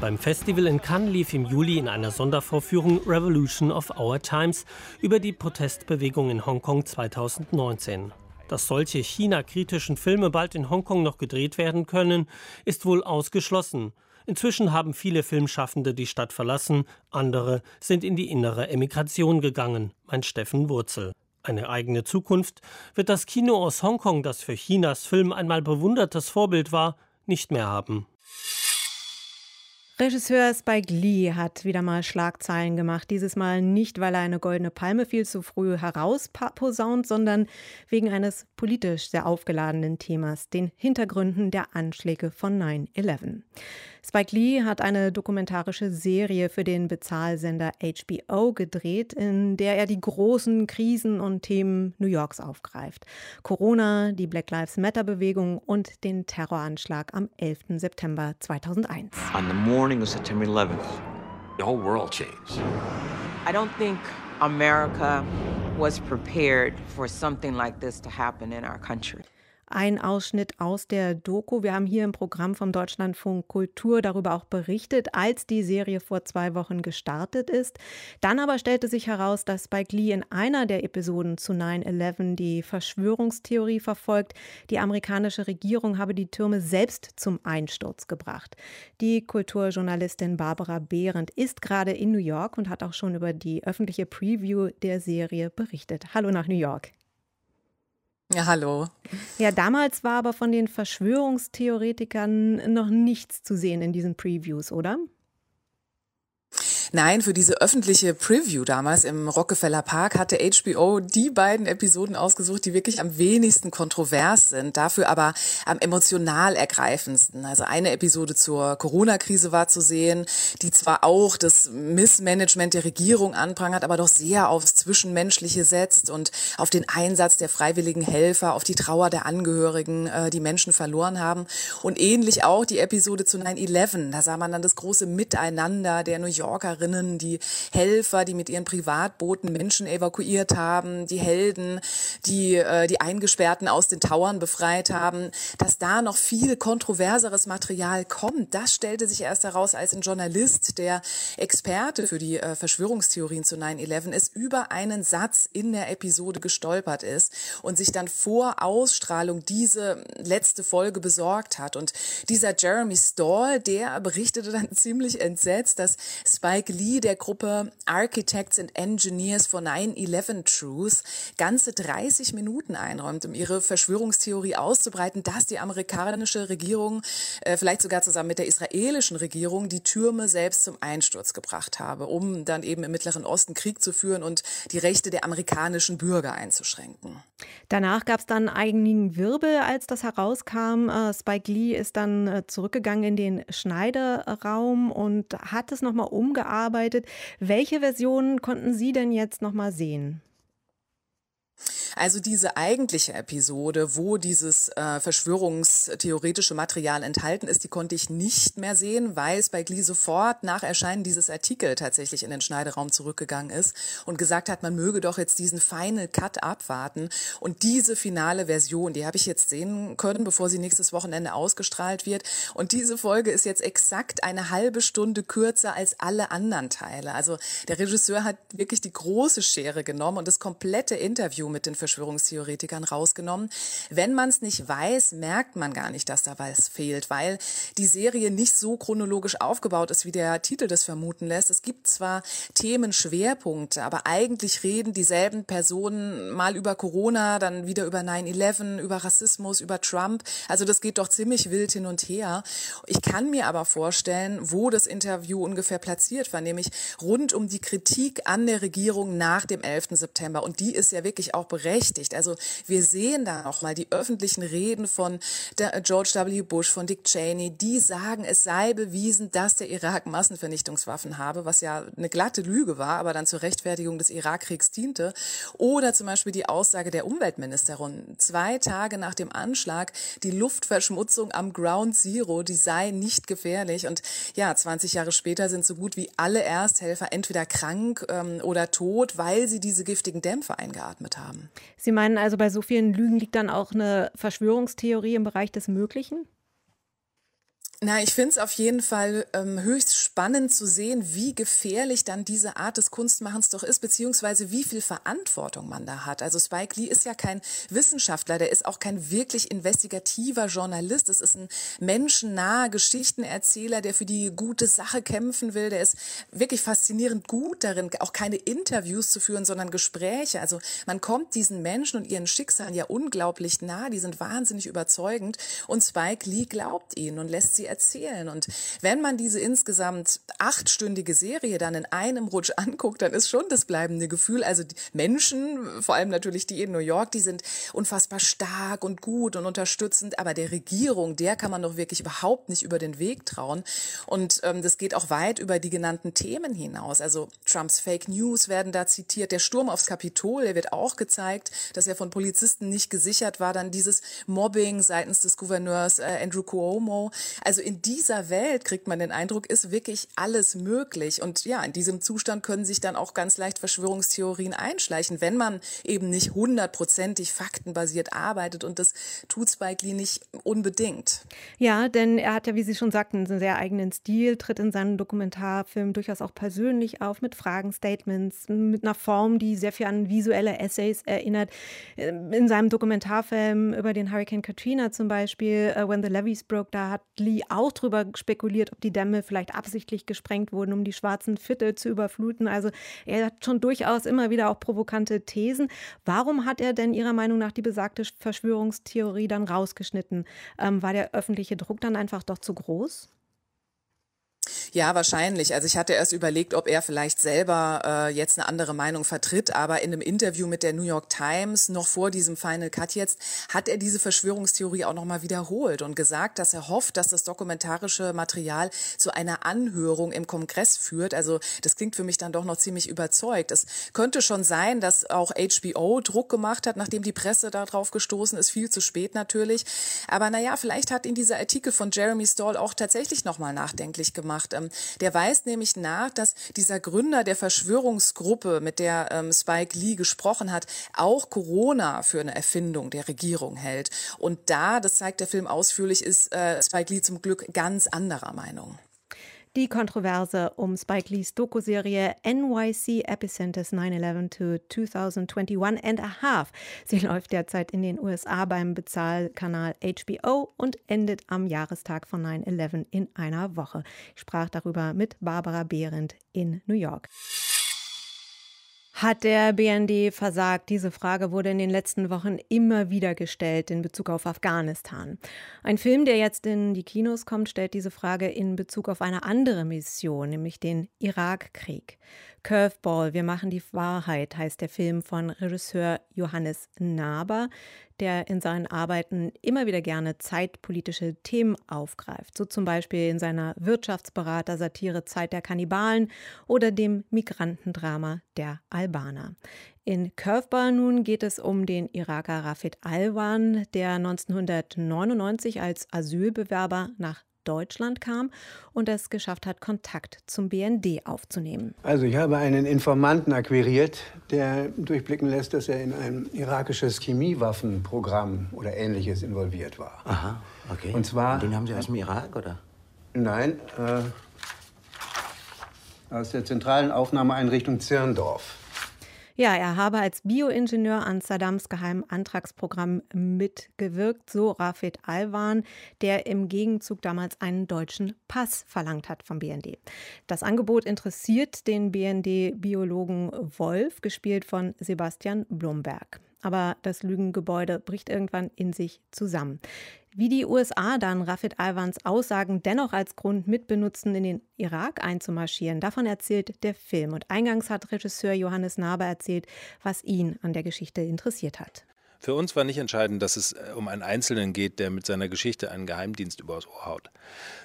Beim Festival in Cannes lief im Juli in einer Sondervorführung Revolution of Our Times über die Protestbewegung in Hongkong 2019. Dass solche China-kritischen Filme bald in Hongkong noch gedreht werden können, ist wohl ausgeschlossen. Inzwischen haben viele Filmschaffende die Stadt verlassen, andere sind in die innere Emigration gegangen, meint Steffen Wurzel. Eine eigene Zukunft wird das Kino aus Hongkong, das für Chinas Film einmal bewundertes Vorbild war, nicht mehr haben. Regisseur Spike Lee hat wieder mal Schlagzeilen gemacht. Dieses Mal nicht, weil er eine goldene Palme viel zu früh herausposaunt, sondern wegen eines politisch sehr aufgeladenen Themas, den Hintergründen der Anschläge von 9-11. Spike Lee hat eine dokumentarische Serie für den Bezahlsender HBO gedreht, in der er die großen Krisen und Themen New Yorks aufgreift. Corona, die Black Lives Matter Bewegung und den Terroranschlag am 11. September 2001. On morning of September 11th, the whole world changed. I don't think America was prepared for something like this to happen in our country ein Ausschnitt aus der Doku. Wir haben hier im Programm vom Deutschlandfunk Kultur darüber auch berichtet, als die Serie vor zwei Wochen gestartet ist. Dann aber stellte sich heraus, dass Spike Lee in einer der Episoden zu 9-11 die Verschwörungstheorie verfolgt, die amerikanische Regierung habe die Türme selbst zum Einsturz gebracht. Die Kulturjournalistin Barbara Behrendt ist gerade in New York und hat auch schon über die öffentliche Preview der Serie berichtet. Hallo nach New York. Ja, hallo. Ja, damals war aber von den Verschwörungstheoretikern noch nichts zu sehen in diesen Previews, oder? Nein, für diese öffentliche Preview damals im Rockefeller Park hatte HBO die beiden Episoden ausgesucht, die wirklich am wenigsten kontrovers sind, dafür aber am emotional ergreifendsten. Also eine Episode zur Corona-Krise war zu sehen, die zwar auch das Missmanagement der Regierung anprangert, aber doch sehr aufs Zwischenmenschliche setzt und auf den Einsatz der freiwilligen Helfer, auf die Trauer der Angehörigen, äh, die Menschen verloren haben. Und ähnlich auch die Episode zu 9-11. Da sah man dann das große Miteinander der New Yorker Helferinnen, die Helfer, die mit ihren Privatbooten Menschen evakuiert haben, die Helden, die äh, die Eingesperrten aus den Tauern befreit haben, dass da noch viel kontroverseres Material kommt. Das stellte sich erst heraus, als ein Journalist, der Experte für die äh, Verschwörungstheorien zu 9-11 ist, über einen Satz in der Episode gestolpert ist und sich dann vor Ausstrahlung diese letzte Folge besorgt hat. Und dieser Jeremy Stall, der berichtete dann ziemlich entsetzt, dass Spike Mike Lee der Gruppe Architects and Engineers for 9-11 Truth ganze 30 Minuten einräumt, um ihre Verschwörungstheorie auszubreiten, dass die amerikanische Regierung, äh, vielleicht sogar zusammen mit der israelischen Regierung, die Türme selbst zum Einsturz gebracht habe, um dann eben im Mittleren Osten Krieg zu führen und die Rechte der amerikanischen Bürger einzuschränken. Danach gab es dann einigen Wirbel, als das herauskam. Äh, Spike Lee ist dann äh, zurückgegangen in den Schneideraum und hat es nochmal umgearbeitet. Welche Versionen konnten Sie denn jetzt nochmal sehen? Also diese eigentliche Episode, wo dieses äh, verschwörungstheoretische Material enthalten ist, die konnte ich nicht mehr sehen, weil Spike Lee sofort nach Erscheinen dieses Artikel tatsächlich in den Schneideraum zurückgegangen ist und gesagt hat, man möge doch jetzt diesen Final Cut abwarten. Und diese finale Version, die habe ich jetzt sehen können, bevor sie nächstes Wochenende ausgestrahlt wird. Und diese Folge ist jetzt exakt eine halbe Stunde kürzer als alle anderen Teile. Also der Regisseur hat wirklich die große Schere genommen und das komplette Interview mit den Verschwörungstheoretikern rausgenommen. Wenn man es nicht weiß, merkt man gar nicht, dass da was fehlt, weil die Serie nicht so chronologisch aufgebaut ist, wie der Titel das vermuten lässt. Es gibt zwar Themenschwerpunkte, aber eigentlich reden dieselben Personen mal über Corona, dann wieder über 9-11, über Rassismus, über Trump. Also das geht doch ziemlich wild hin und her. Ich kann mir aber vorstellen, wo das Interview ungefähr platziert war, nämlich rund um die Kritik an der Regierung nach dem 11. September. Und die ist ja wirklich auch berechtigt berechtigt. Also wir sehen da auch mal die öffentlichen Reden von äh, George W. Bush, von Dick Cheney, die sagen, es sei bewiesen, dass der Irak Massenvernichtungswaffen habe, was ja eine glatte Lüge war, aber dann zur Rechtfertigung des Irakkriegs diente. Oder zum Beispiel die Aussage der Umweltministerin, zwei Tage nach dem Anschlag, die Luftverschmutzung am Ground Zero, die sei nicht gefährlich. Und ja, 20 Jahre später sind so gut wie alle Ersthelfer entweder krank ähm, oder tot, weil sie diese giftigen Dämpfe eingeatmet haben. Sie meinen also, bei so vielen Lügen liegt dann auch eine Verschwörungstheorie im Bereich des Möglichen? Na, ich finde es auf jeden Fall ähm, höchst spannend zu sehen, wie gefährlich dann diese Art des Kunstmachens doch ist, beziehungsweise wie viel Verantwortung man da hat. Also Spike Lee ist ja kein Wissenschaftler, der ist auch kein wirklich investigativer Journalist. Es ist ein menschennaher Geschichtenerzähler, der für die gute Sache kämpfen will. Der ist wirklich faszinierend gut darin, auch keine Interviews zu führen, sondern Gespräche. Also man kommt diesen Menschen und ihren Schicksalen ja unglaublich nah. Die sind wahnsinnig überzeugend und Spike Lee glaubt ihnen und lässt sie erzählen. Und wenn man diese insgesamt achtstündige Serie dann in einem Rutsch anguckt, dann ist schon das bleibende Gefühl, also die Menschen, vor allem natürlich die in New York, die sind unfassbar stark und gut und unterstützend, aber der Regierung, der kann man doch wirklich überhaupt nicht über den Weg trauen. Und ähm, das geht auch weit über die genannten Themen hinaus. Also Trumps Fake News werden da zitiert, der Sturm aufs Kapitol, der wird auch gezeigt, dass er von Polizisten nicht gesichert war, dann dieses Mobbing seitens des Gouverneurs äh, Andrew Cuomo. Also also in dieser Welt kriegt man den Eindruck, ist wirklich alles möglich. Und ja, in diesem Zustand können sich dann auch ganz leicht Verschwörungstheorien einschleichen, wenn man eben nicht hundertprozentig faktenbasiert arbeitet. Und das tut Spike Lee nicht unbedingt. Ja, denn er hat ja, wie Sie schon sagten, einen sehr eigenen Stil, tritt in seinen Dokumentarfilmen durchaus auch persönlich auf mit Fragen, Statements, mit einer Form, die sehr viel an visuelle Essays erinnert. In seinem Dokumentarfilm über den Hurricane Katrina zum Beispiel, uh, When the Levees Broke, da hat Lee auch darüber spekuliert, ob die Dämme vielleicht absichtlich gesprengt wurden, um die schwarzen Viertel zu überfluten. Also er hat schon durchaus immer wieder auch provokante Thesen. Warum hat er denn Ihrer Meinung nach die besagte Verschwörungstheorie dann rausgeschnitten? Ähm, war der öffentliche Druck dann einfach doch zu groß? Ja, wahrscheinlich. Also ich hatte erst überlegt, ob er vielleicht selber äh, jetzt eine andere Meinung vertritt, aber in einem Interview mit der New York Times noch vor diesem Final Cut jetzt hat er diese Verschwörungstheorie auch nochmal wiederholt und gesagt, dass er hofft, dass das dokumentarische Material zu einer Anhörung im Kongress führt. Also das klingt für mich dann doch noch ziemlich überzeugt. Es könnte schon sein, dass auch HBO Druck gemacht hat, nachdem die Presse darauf gestoßen ist, viel zu spät natürlich. Aber naja, vielleicht hat ihn dieser Artikel von Jeremy Stall auch tatsächlich nochmal nachdenklich gemacht. Ähm, der weist nämlich nach, dass dieser Gründer der Verschwörungsgruppe, mit der ähm, Spike Lee gesprochen hat, auch Corona für eine Erfindung der Regierung hält. Und da, das zeigt der Film ausführlich, ist äh, Spike Lee zum Glück ganz anderer Meinung. Die Kontroverse um Spike Lees Dokuserie NYC Epicenters 9-11 to 2021 and a half. Sie läuft derzeit in den USA beim Bezahlkanal HBO und endet am Jahrestag von 9-11 in einer Woche. Ich sprach darüber mit Barbara Behrendt in New York. Hat der BND versagt? Diese Frage wurde in den letzten Wochen immer wieder gestellt in Bezug auf Afghanistan. Ein Film, der jetzt in die Kinos kommt, stellt diese Frage in Bezug auf eine andere Mission, nämlich den Irakkrieg. Curveball, wir machen die Wahrheit heißt der Film von Regisseur Johannes Naber, der in seinen Arbeiten immer wieder gerne zeitpolitische Themen aufgreift, so zum Beispiel in seiner Wirtschaftsberater-Satire Zeit der Kannibalen oder dem Migrantendrama Der Albaner. In Curveball nun geht es um den Iraker Rafid Alwan, der 1999 als Asylbewerber nach Deutschland kam und es geschafft hat, Kontakt zum BND aufzunehmen. Also ich habe einen Informanten akquiriert, der durchblicken lässt, dass er in ein irakisches Chemiewaffenprogramm oder ähnliches involviert war. Aha, okay. Und zwar. Und den haben Sie aus dem Irak, oder? Nein, äh, aus der zentralen Aufnahmeeinrichtung Zirndorf. Ja, er habe als Bioingenieur an Saddams geheimen Antragsprogramm mitgewirkt, so Rafid Alwan, der im Gegenzug damals einen deutschen Pass verlangt hat vom BND. Das Angebot interessiert den BND-Biologen Wolf, gespielt von Sebastian Blumberg. Aber das Lügengebäude bricht irgendwann in sich zusammen. Wie die USA dann Rafid Alwans Aussagen dennoch als Grund mitbenutzen, in den Irak einzumarschieren, davon erzählt der Film. Und eingangs hat Regisseur Johannes Naber erzählt, was ihn an der Geschichte interessiert hat. Für uns war nicht entscheidend, dass es äh, um einen Einzelnen geht, der mit seiner Geschichte einen Geheimdienst übers Ohr haut,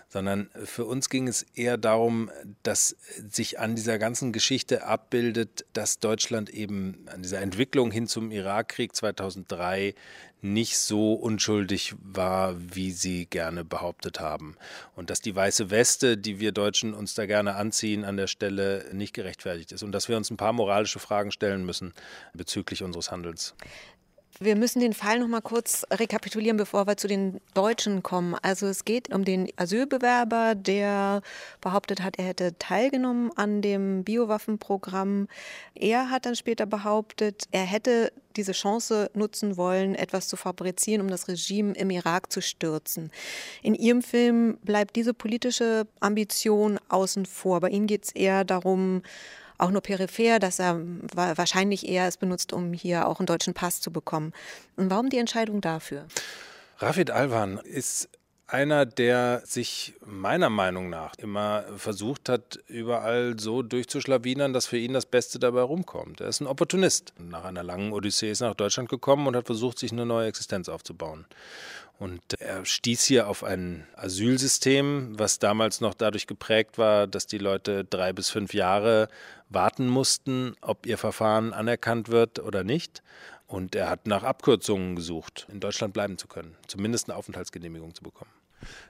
sondern für uns ging es eher darum, dass sich an dieser ganzen Geschichte abbildet, dass Deutschland eben an dieser Entwicklung hin zum Irakkrieg 2003 nicht so unschuldig war, wie sie gerne behauptet haben. Und dass die weiße Weste, die wir Deutschen uns da gerne anziehen, an der Stelle nicht gerechtfertigt ist. Und dass wir uns ein paar moralische Fragen stellen müssen bezüglich unseres Handelns. Wir müssen den Fall noch mal kurz rekapitulieren, bevor wir zu den Deutschen kommen. Also es geht um den Asylbewerber, der behauptet hat, er hätte teilgenommen an dem Biowaffenprogramm. Er hat dann später behauptet, er hätte diese Chance nutzen wollen, etwas zu fabrizieren, um das Regime im Irak zu stürzen. In Ihrem Film bleibt diese politische Ambition außen vor. Bei Ihnen geht es eher darum, auch nur peripher, dass er wahrscheinlich eher es benutzt, um hier auch einen deutschen Pass zu bekommen. Und warum die Entscheidung dafür? Rafid Alwan ist einer, der sich meiner Meinung nach immer versucht hat, überall so durchzuschlawinern, dass für ihn das Beste dabei rumkommt. Er ist ein Opportunist. Nach einer langen Odyssee ist er nach Deutschland gekommen und hat versucht, sich eine neue Existenz aufzubauen. Und er stieß hier auf ein Asylsystem, was damals noch dadurch geprägt war, dass die Leute drei bis fünf Jahre warten mussten, ob ihr Verfahren anerkannt wird oder nicht. Und er hat nach Abkürzungen gesucht, in Deutschland bleiben zu können, zumindest eine Aufenthaltsgenehmigung zu bekommen.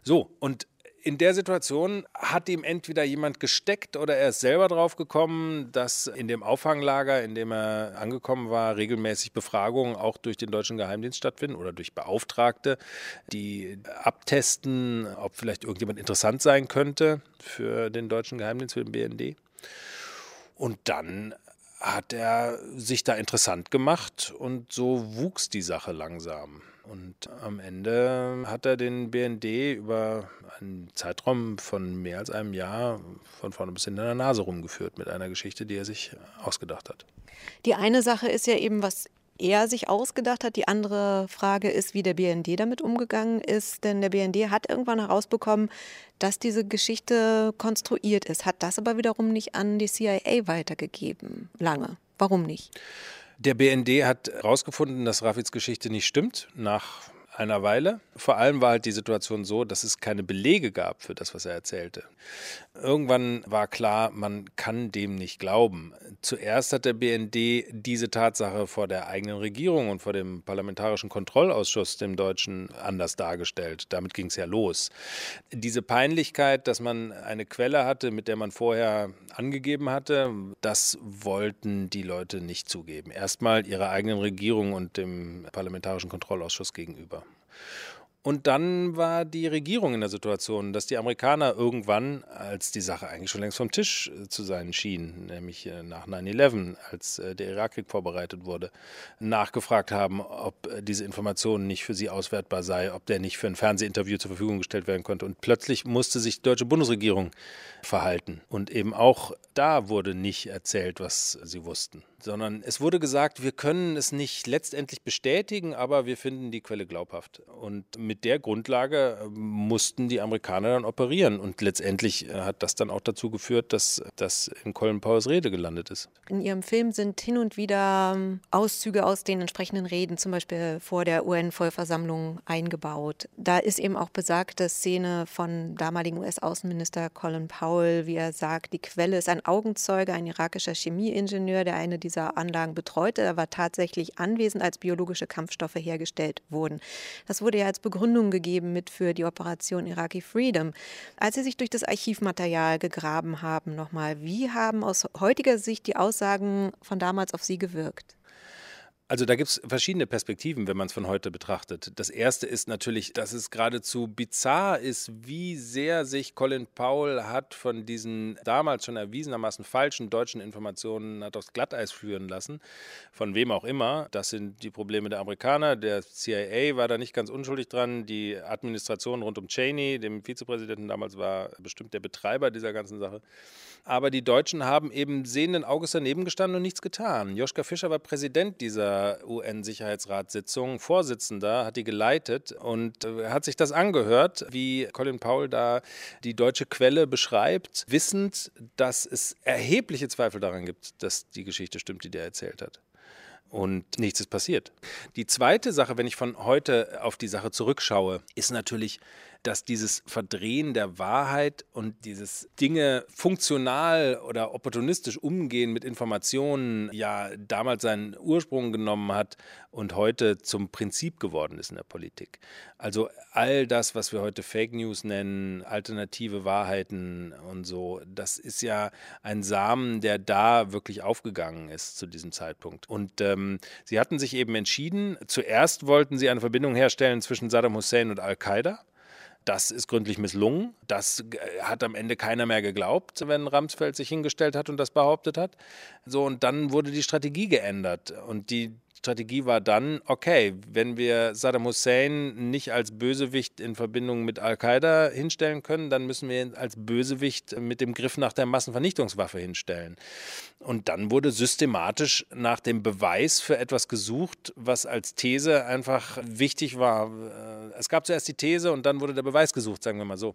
So, und in der Situation hat ihm entweder jemand gesteckt oder er ist selber drauf gekommen, dass in dem Auffanglager, in dem er angekommen war, regelmäßig Befragungen auch durch den deutschen Geheimdienst stattfinden oder durch Beauftragte, die abtesten, ob vielleicht irgendjemand interessant sein könnte für den deutschen Geheimdienst, für den BND. Und dann hat er sich da interessant gemacht und so wuchs die Sache langsam. Und am Ende hat er den BND über einen Zeitraum von mehr als einem Jahr von vorne bis hinter der Nase rumgeführt mit einer Geschichte, die er sich ausgedacht hat. Die eine Sache ist ja eben, was er sich ausgedacht hat. Die andere Frage ist, wie der BND damit umgegangen ist. Denn der BND hat irgendwann herausbekommen, dass diese Geschichte konstruiert ist, hat das aber wiederum nicht an die CIA weitergegeben. Lange. Warum nicht? Der BND hat herausgefunden, dass Rafids Geschichte nicht stimmt, nach einer Weile. Vor allem war halt die Situation so, dass es keine Belege gab für das, was er erzählte. Irgendwann war klar, man kann dem nicht glauben. Zuerst hat der BND diese Tatsache vor der eigenen Regierung und vor dem Parlamentarischen Kontrollausschuss, dem Deutschen, anders dargestellt. Damit ging es ja los. Diese Peinlichkeit, dass man eine Quelle hatte, mit der man vorher angegeben hatte, das wollten die Leute nicht zugeben. Erstmal ihrer eigenen Regierung und dem Parlamentarischen Kontrollausschuss gegenüber. Und dann war die Regierung in der Situation, dass die Amerikaner irgendwann, als die Sache eigentlich schon längst vom Tisch äh, zu sein schien, nämlich äh, nach 9-11, als äh, der Irakkrieg vorbereitet wurde, nachgefragt haben, ob diese Information nicht für sie auswertbar sei, ob der nicht für ein Fernsehinterview zur Verfügung gestellt werden konnte. Und plötzlich musste sich die deutsche Bundesregierung verhalten. Und eben auch da wurde nicht erzählt, was sie wussten, sondern es wurde gesagt, wir können es nicht letztendlich bestätigen, aber wir finden die Quelle glaubhaft. Und mit der Grundlage äh, mussten die Amerikaner dann operieren. Und letztendlich äh, hat das dann auch dazu geführt, dass das in Colin Powers Rede gelandet ist. In Ihrem Film sind hin und wieder ähm, Auszüge aus den entsprechenden Reden, zum Beispiel vor der UN-Vollversammlung, eingebaut. Da ist eben auch besagte Szene von damaligen US-Außenminister Colin Powell, wie er sagt, die Quelle ist ein Augenzeuge, ein irakischer Chemieingenieur, der eine dieser Anlagen betreute. Er war tatsächlich anwesend, als biologische Kampfstoffe hergestellt wurden. Das wurde ja als Begründung gegeben mit für die Operation Iraqi Freedom. Als Sie sich durch das Archivmaterial gegraben haben, nochmal, wie haben aus heutiger Sicht die Aussagen von damals auf Sie gewirkt? Also da gibt es verschiedene Perspektiven, wenn man es von heute betrachtet. Das erste ist natürlich, dass es geradezu bizarr ist, wie sehr sich Colin Powell hat von diesen damals schon erwiesenermaßen falschen deutschen Informationen hat aufs Glatteis führen lassen. Von wem auch immer. Das sind die Probleme der Amerikaner. Der CIA war da nicht ganz unschuldig dran. Die Administration rund um Cheney, dem Vizepräsidenten damals, war bestimmt der Betreiber dieser ganzen Sache. Aber die Deutschen haben eben sehenden Auges daneben gestanden und nichts getan. Joschka Fischer war Präsident dieser UN-Sicherheitsratssitzung, Vorsitzender, hat die geleitet und äh, hat sich das angehört, wie Colin Powell da die deutsche Quelle beschreibt, wissend, dass es erhebliche Zweifel daran gibt, dass die Geschichte stimmt, die der erzählt hat und nichts ist passiert. Die zweite Sache, wenn ich von heute auf die Sache zurückschaue, ist natürlich, dass dieses Verdrehen der Wahrheit und dieses Dinge funktional oder opportunistisch umgehen mit Informationen ja damals seinen Ursprung genommen hat und heute zum Prinzip geworden ist in der Politik. Also all das, was wir heute Fake News nennen, alternative Wahrheiten und so, das ist ja ein Samen, der da wirklich aufgegangen ist zu diesem Zeitpunkt. Und ähm, sie hatten sich eben entschieden, zuerst wollten sie eine Verbindung herstellen zwischen Saddam Hussein und Al-Qaida. Das ist gründlich misslungen. Das äh, hat am Ende keiner mehr geglaubt, wenn Ramsfeld sich hingestellt hat und das behauptet hat. So, und dann wurde die Strategie geändert. Und die Strategie war dann, okay, wenn wir Saddam Hussein nicht als Bösewicht in Verbindung mit Al-Qaida hinstellen können, dann müssen wir ihn als Bösewicht mit dem Griff nach der Massenvernichtungswaffe hinstellen. Und dann wurde systematisch nach dem Beweis für etwas gesucht, was als These einfach wichtig war. Es gab zuerst die These und dann wurde der Beweis gesucht, sagen wir mal so.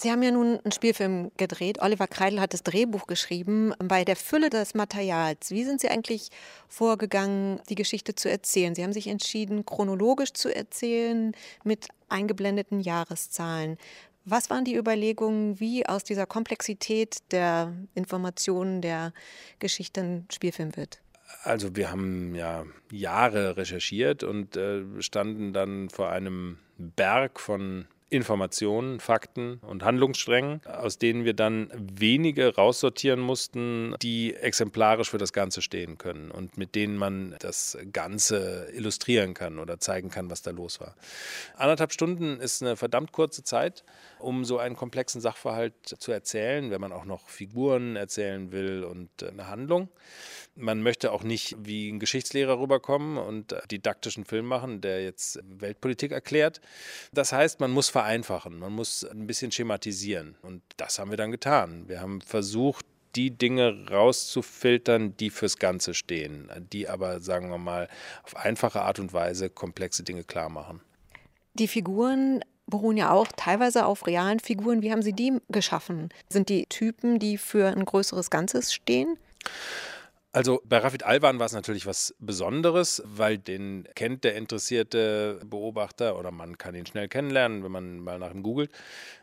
Sie haben ja nun einen Spielfilm gedreht. Oliver Kreidel hat das Drehbuch geschrieben. Bei der Fülle des Materials, wie sind Sie eigentlich vorgegangen, die Geschichte zu erzählen? Sie haben sich entschieden, chronologisch zu erzählen mit eingeblendeten Jahreszahlen. Was waren die Überlegungen, wie aus dieser Komplexität der Informationen der Geschichte ein Spielfilm wird? Also wir haben ja Jahre recherchiert und äh, standen dann vor einem Berg von Informationen, Fakten und Handlungssträngen, aus denen wir dann wenige raussortieren mussten, die exemplarisch für das Ganze stehen können und mit denen man das Ganze illustrieren kann oder zeigen kann, was da los war. Anderthalb Stunden ist eine verdammt kurze Zeit, um so einen komplexen Sachverhalt zu erzählen, wenn man auch noch Figuren erzählen will und eine Handlung. Man möchte auch nicht wie ein Geschichtslehrer rüberkommen und didaktischen Film machen, der jetzt Weltpolitik erklärt. Das heißt, man muss vereinfachen, man muss ein bisschen schematisieren. Und das haben wir dann getan. Wir haben versucht, die Dinge rauszufiltern, die fürs Ganze stehen, die aber, sagen wir mal, auf einfache Art und Weise komplexe Dinge klar machen. Die Figuren beruhen ja auch teilweise auf realen Figuren. Wie haben Sie die geschaffen? Sind die Typen, die für ein größeres Ganzes stehen? Also bei Rafid Alwan war es natürlich was Besonderes, weil den kennt der interessierte Beobachter oder man kann ihn schnell kennenlernen, wenn man mal nach ihm googelt.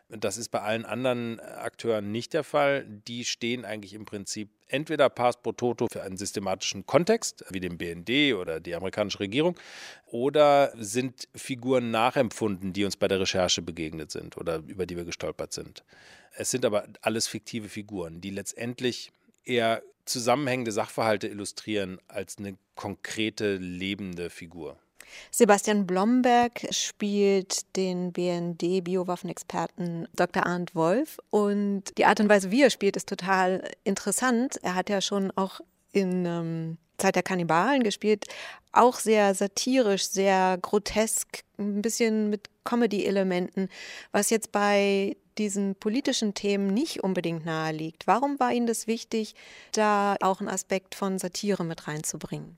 Das ist bei allen anderen Akteuren nicht der Fall. Die stehen eigentlich im Prinzip entweder pars pro toto für einen systematischen Kontext, wie den BND oder die amerikanische Regierung, oder sind Figuren nachempfunden, die uns bei der Recherche begegnet sind oder über die wir gestolpert sind. Es sind aber alles fiktive Figuren, die letztendlich eher zusammenhängende Sachverhalte illustrieren als eine konkrete lebende Figur. Sebastian Blomberg spielt den BND-Biowaffenexperten Dr. Arndt Wolf und die Art und Weise, wie er spielt, ist total interessant. Er hat ja schon auch in ähm, Zeit der Kannibalen gespielt, auch sehr satirisch, sehr grotesk, ein bisschen mit Comedy-Elementen, was jetzt bei diesen politischen Themen nicht unbedingt nahe liegt. Warum war Ihnen das wichtig, da auch einen Aspekt von Satire mit reinzubringen?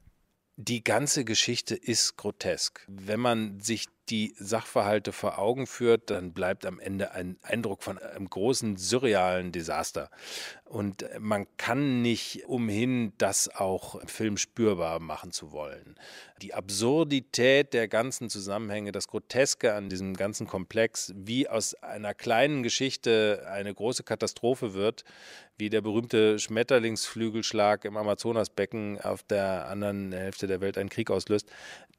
Die ganze Geschichte ist grotesk. Wenn man sich die Sachverhalte vor Augen führt, dann bleibt am Ende ein Eindruck von einem großen surrealen Desaster. Und man kann nicht umhin, das auch im Film spürbar machen zu wollen. Die Absurdität der ganzen Zusammenhänge, das Groteske an diesem ganzen Komplex, wie aus einer kleinen Geschichte eine große Katastrophe wird, wie der berühmte Schmetterlingsflügelschlag im Amazonasbecken auf der anderen Hälfte der Welt einen Krieg auslöst,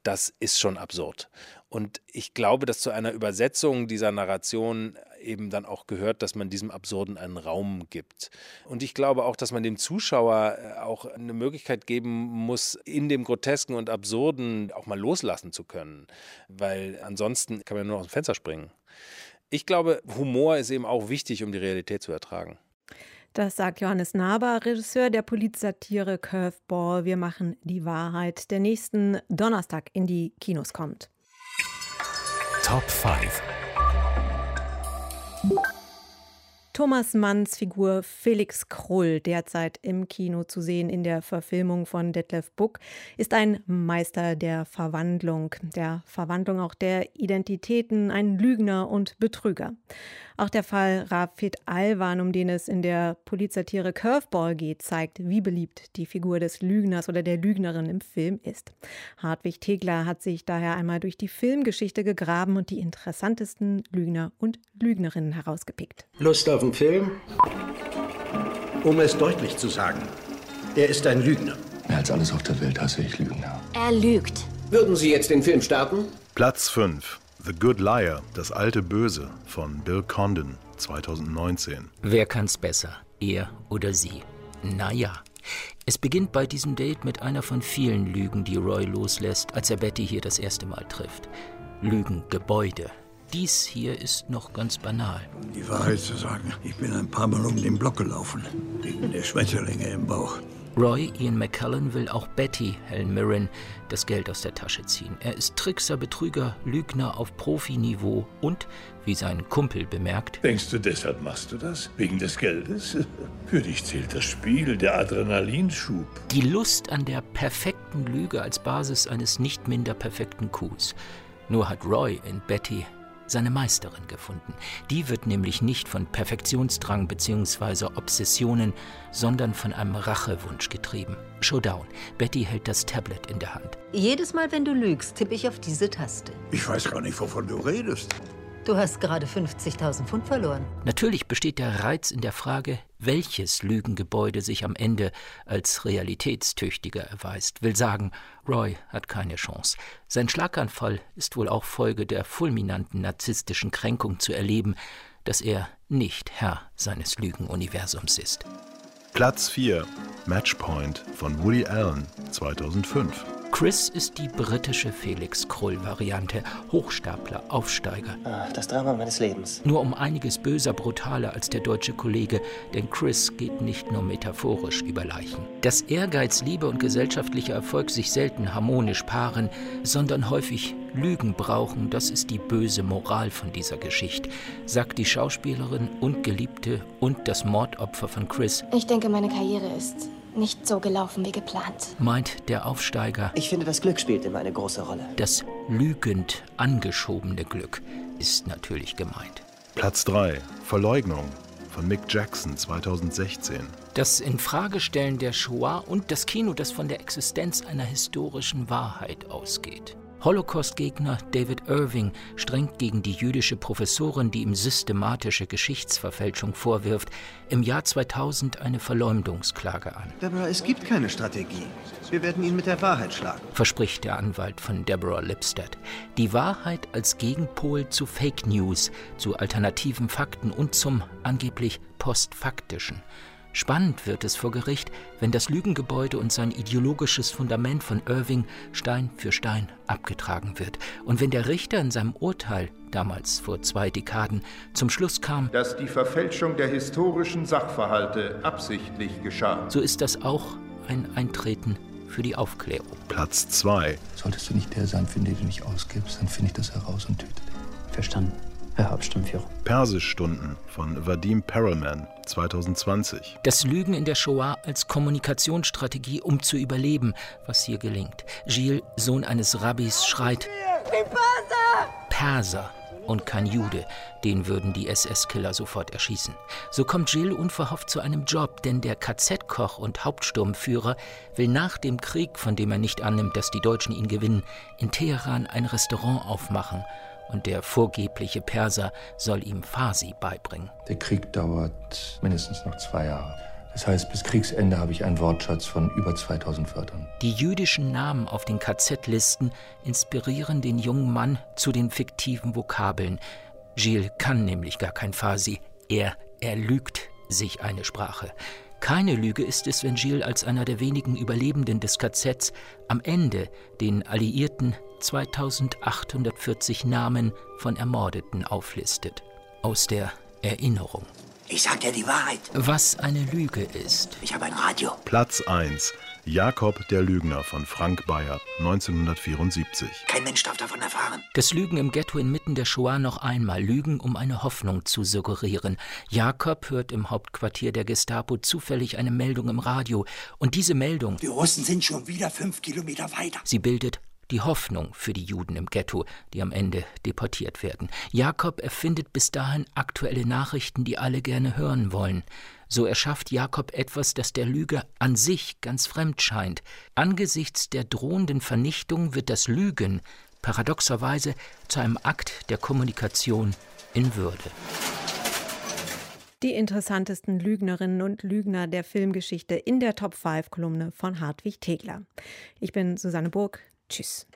das ist schon absurd. Und ich glaube, dass zu einer Übersetzung dieser Narration eben dann auch gehört, dass man diesem Absurden einen Raum gibt. Und ich glaube auch, dass man dem Zuschauer äh, auch eine Möglichkeit geben muss, in dem Grotesken und Absurden auch mal loslassen zu können. Weil ansonsten kann man nur aus dem Fenster springen. Ich glaube, Humor ist eben auch wichtig, um die Realität zu ertragen. Das sagt Johannes Naber, Regisseur der Polizsatire Curveball. Wir machen die Wahrheit, der nächsten Donnerstag in die Kinos kommt. Top 5 Thomas Manns Figur Felix Krull, derzeit im Kino zu sehen in der Verfilmung von Detlef Buck, ist ein Meister der Verwandlung, der Verwandlung auch der Identitäten, ein Lügner und Betrüger. Auch der Fall Rafid Alwan, um den es in der Polizsatire Curveball geht, zeigt, wie beliebt die Figur des Lügners oder der Lügnerin im Film ist. Hartwig Tegler hat sich daher einmal durch die Filmgeschichte gegraben und die interessantesten Lügner und Lügnerinnen herausgepickt. Lust auf einen Film? Um es deutlich zu sagen, er ist ein Lügner. Mehr als alles auf der Welt hasse ich Lügner. Er lügt. Würden Sie jetzt den Film starten? Platz 5. The Good Liar, das alte Böse von Bill Condon 2019. Wer kann's besser, er oder sie? Naja. Es beginnt bei diesem Date mit einer von vielen Lügen, die Roy loslässt, als er Betty hier das erste Mal trifft. Lügengebäude. Dies hier ist noch ganz banal. Um die Wahrheit zu sagen, ich bin ein paar Mal um den Block gelaufen, wegen der Schmetterlinge im Bauch. Roy Ian McKellen will auch Betty, Helen Mirren, das Geld aus der Tasche ziehen. Er ist Trickser, Betrüger, Lügner auf Profiniveau und, wie sein Kumpel bemerkt, Denkst du, deshalb machst du das? Wegen des Geldes? Für dich zählt das Spiel, der Adrenalinschub. Die Lust an der perfekten Lüge als Basis eines nicht minder perfekten Coups. Nur hat Roy in Betty seine Meisterin gefunden. Die wird nämlich nicht von Perfektionsdrang bzw. Obsessionen, sondern von einem Rachewunsch getrieben. Showdown. Betty hält das Tablet in der Hand. Jedes Mal, wenn du lügst, tippe ich auf diese Taste. Ich weiß gar nicht, wovon du redest. Du hast gerade 50.000 Pfund verloren. Natürlich besteht der Reiz in der Frage, welches Lügengebäude sich am Ende als realitätstüchtiger erweist. Will sagen, Roy hat keine Chance. Sein Schlaganfall ist wohl auch Folge der fulminanten narzisstischen Kränkung zu erleben, dass er nicht Herr seines Lügenuniversums ist. Platz 4. Matchpoint von Woody Allen 2005. Chris ist die britische Felix Krull-Variante. Hochstapler, Aufsteiger. Ah, das Drama meines Lebens. Nur um einiges böser, brutaler als der deutsche Kollege, denn Chris geht nicht nur metaphorisch über Leichen. Dass Ehrgeiz, Liebe und gesellschaftlicher Erfolg sich selten harmonisch paaren, sondern häufig Lügen brauchen, das ist die böse Moral von dieser Geschichte, sagt die Schauspielerin und Geliebte und das Mordopfer von Chris. Ich denke, meine Karriere ist nicht so gelaufen wie geplant. Meint der Aufsteiger. Ich finde, das Glück spielt immer eine große Rolle. Das lügend angeschobene Glück ist natürlich gemeint. Platz 3. Verleugnung von Mick Jackson 2016. Das Infragestellen der Shoah und das Kino, das von der Existenz einer historischen Wahrheit ausgeht. Holocaust-Gegner David Irving strengt gegen die jüdische Professorin, die ihm systematische Geschichtsverfälschung vorwirft, im Jahr 2000 eine Verleumdungsklage an. Deborah, es gibt keine Strategie. Wir werden ihn mit der Wahrheit schlagen. Verspricht der Anwalt von Deborah Lipstadt. Die Wahrheit als Gegenpol zu Fake News, zu alternativen Fakten und zum angeblich postfaktischen. Spannend wird es vor Gericht, wenn das Lügengebäude und sein ideologisches Fundament von Irving Stein für Stein abgetragen wird und wenn der Richter in seinem Urteil, damals vor zwei Dekaden, zum Schluss kam, dass die Verfälschung der historischen Sachverhalte absichtlich geschah. So ist das auch ein Eintreten für die Aufklärung. Platz 2. Solltest du nicht der sein, für den du dich ausgibst, dann finde ich das heraus und töte dich. Verstanden. Hauptsturmführer. Persischstunden von Vadim Perelman 2020. Das Lügen in der Shoah als Kommunikationsstrategie, um zu überleben, was hier gelingt. Gilles, Sohn eines Rabbis, schreit Perser und kein Jude. Den würden die SS-Killer sofort erschießen. So kommt Gilles unverhofft zu einem Job, denn der KZ-Koch und Hauptsturmführer will nach dem Krieg, von dem er nicht annimmt, dass die Deutschen ihn gewinnen, in Teheran ein Restaurant aufmachen. Und der vorgebliche Perser soll ihm Farsi beibringen. Der Krieg dauert mindestens noch zwei Jahre. Das heißt, bis Kriegsende habe ich einen Wortschatz von über 2000 Wörtern. Die jüdischen Namen auf den KZ-Listen inspirieren den jungen Mann zu den fiktiven Vokabeln. Gilles kann nämlich gar kein Farsi. Er erlügt sich eine Sprache. Keine Lüge ist es, wenn Gilles als einer der wenigen Überlebenden des KZs am Ende den Alliierten 2840 Namen von Ermordeten auflistet. Aus der Erinnerung. Ich sag dir die Wahrheit. Was eine Lüge ist. Ich habe ein Radio. Platz 1. Jakob der Lügner von Frank Bayer 1974. Kein Mensch darf davon erfahren. Das Lügen im Ghetto inmitten der Shoah noch einmal. Lügen, um eine Hoffnung zu suggerieren. Jakob hört im Hauptquartier der Gestapo zufällig eine Meldung im Radio. Und diese Meldung. Die Russen sind schon wieder fünf Kilometer weiter. Sie bildet die Hoffnung für die Juden im Ghetto, die am Ende deportiert werden. Jakob erfindet bis dahin aktuelle Nachrichten, die alle gerne hören wollen. So erschafft Jakob etwas, das der Lüge an sich ganz fremd scheint. Angesichts der drohenden Vernichtung wird das Lügen paradoxerweise zu einem Akt der Kommunikation in Würde. Die interessantesten Lügnerinnen und Lügner der Filmgeschichte in der Top 5 Kolumne von Hartwig Tegler. Ich bin Susanne Burg. Tschüss.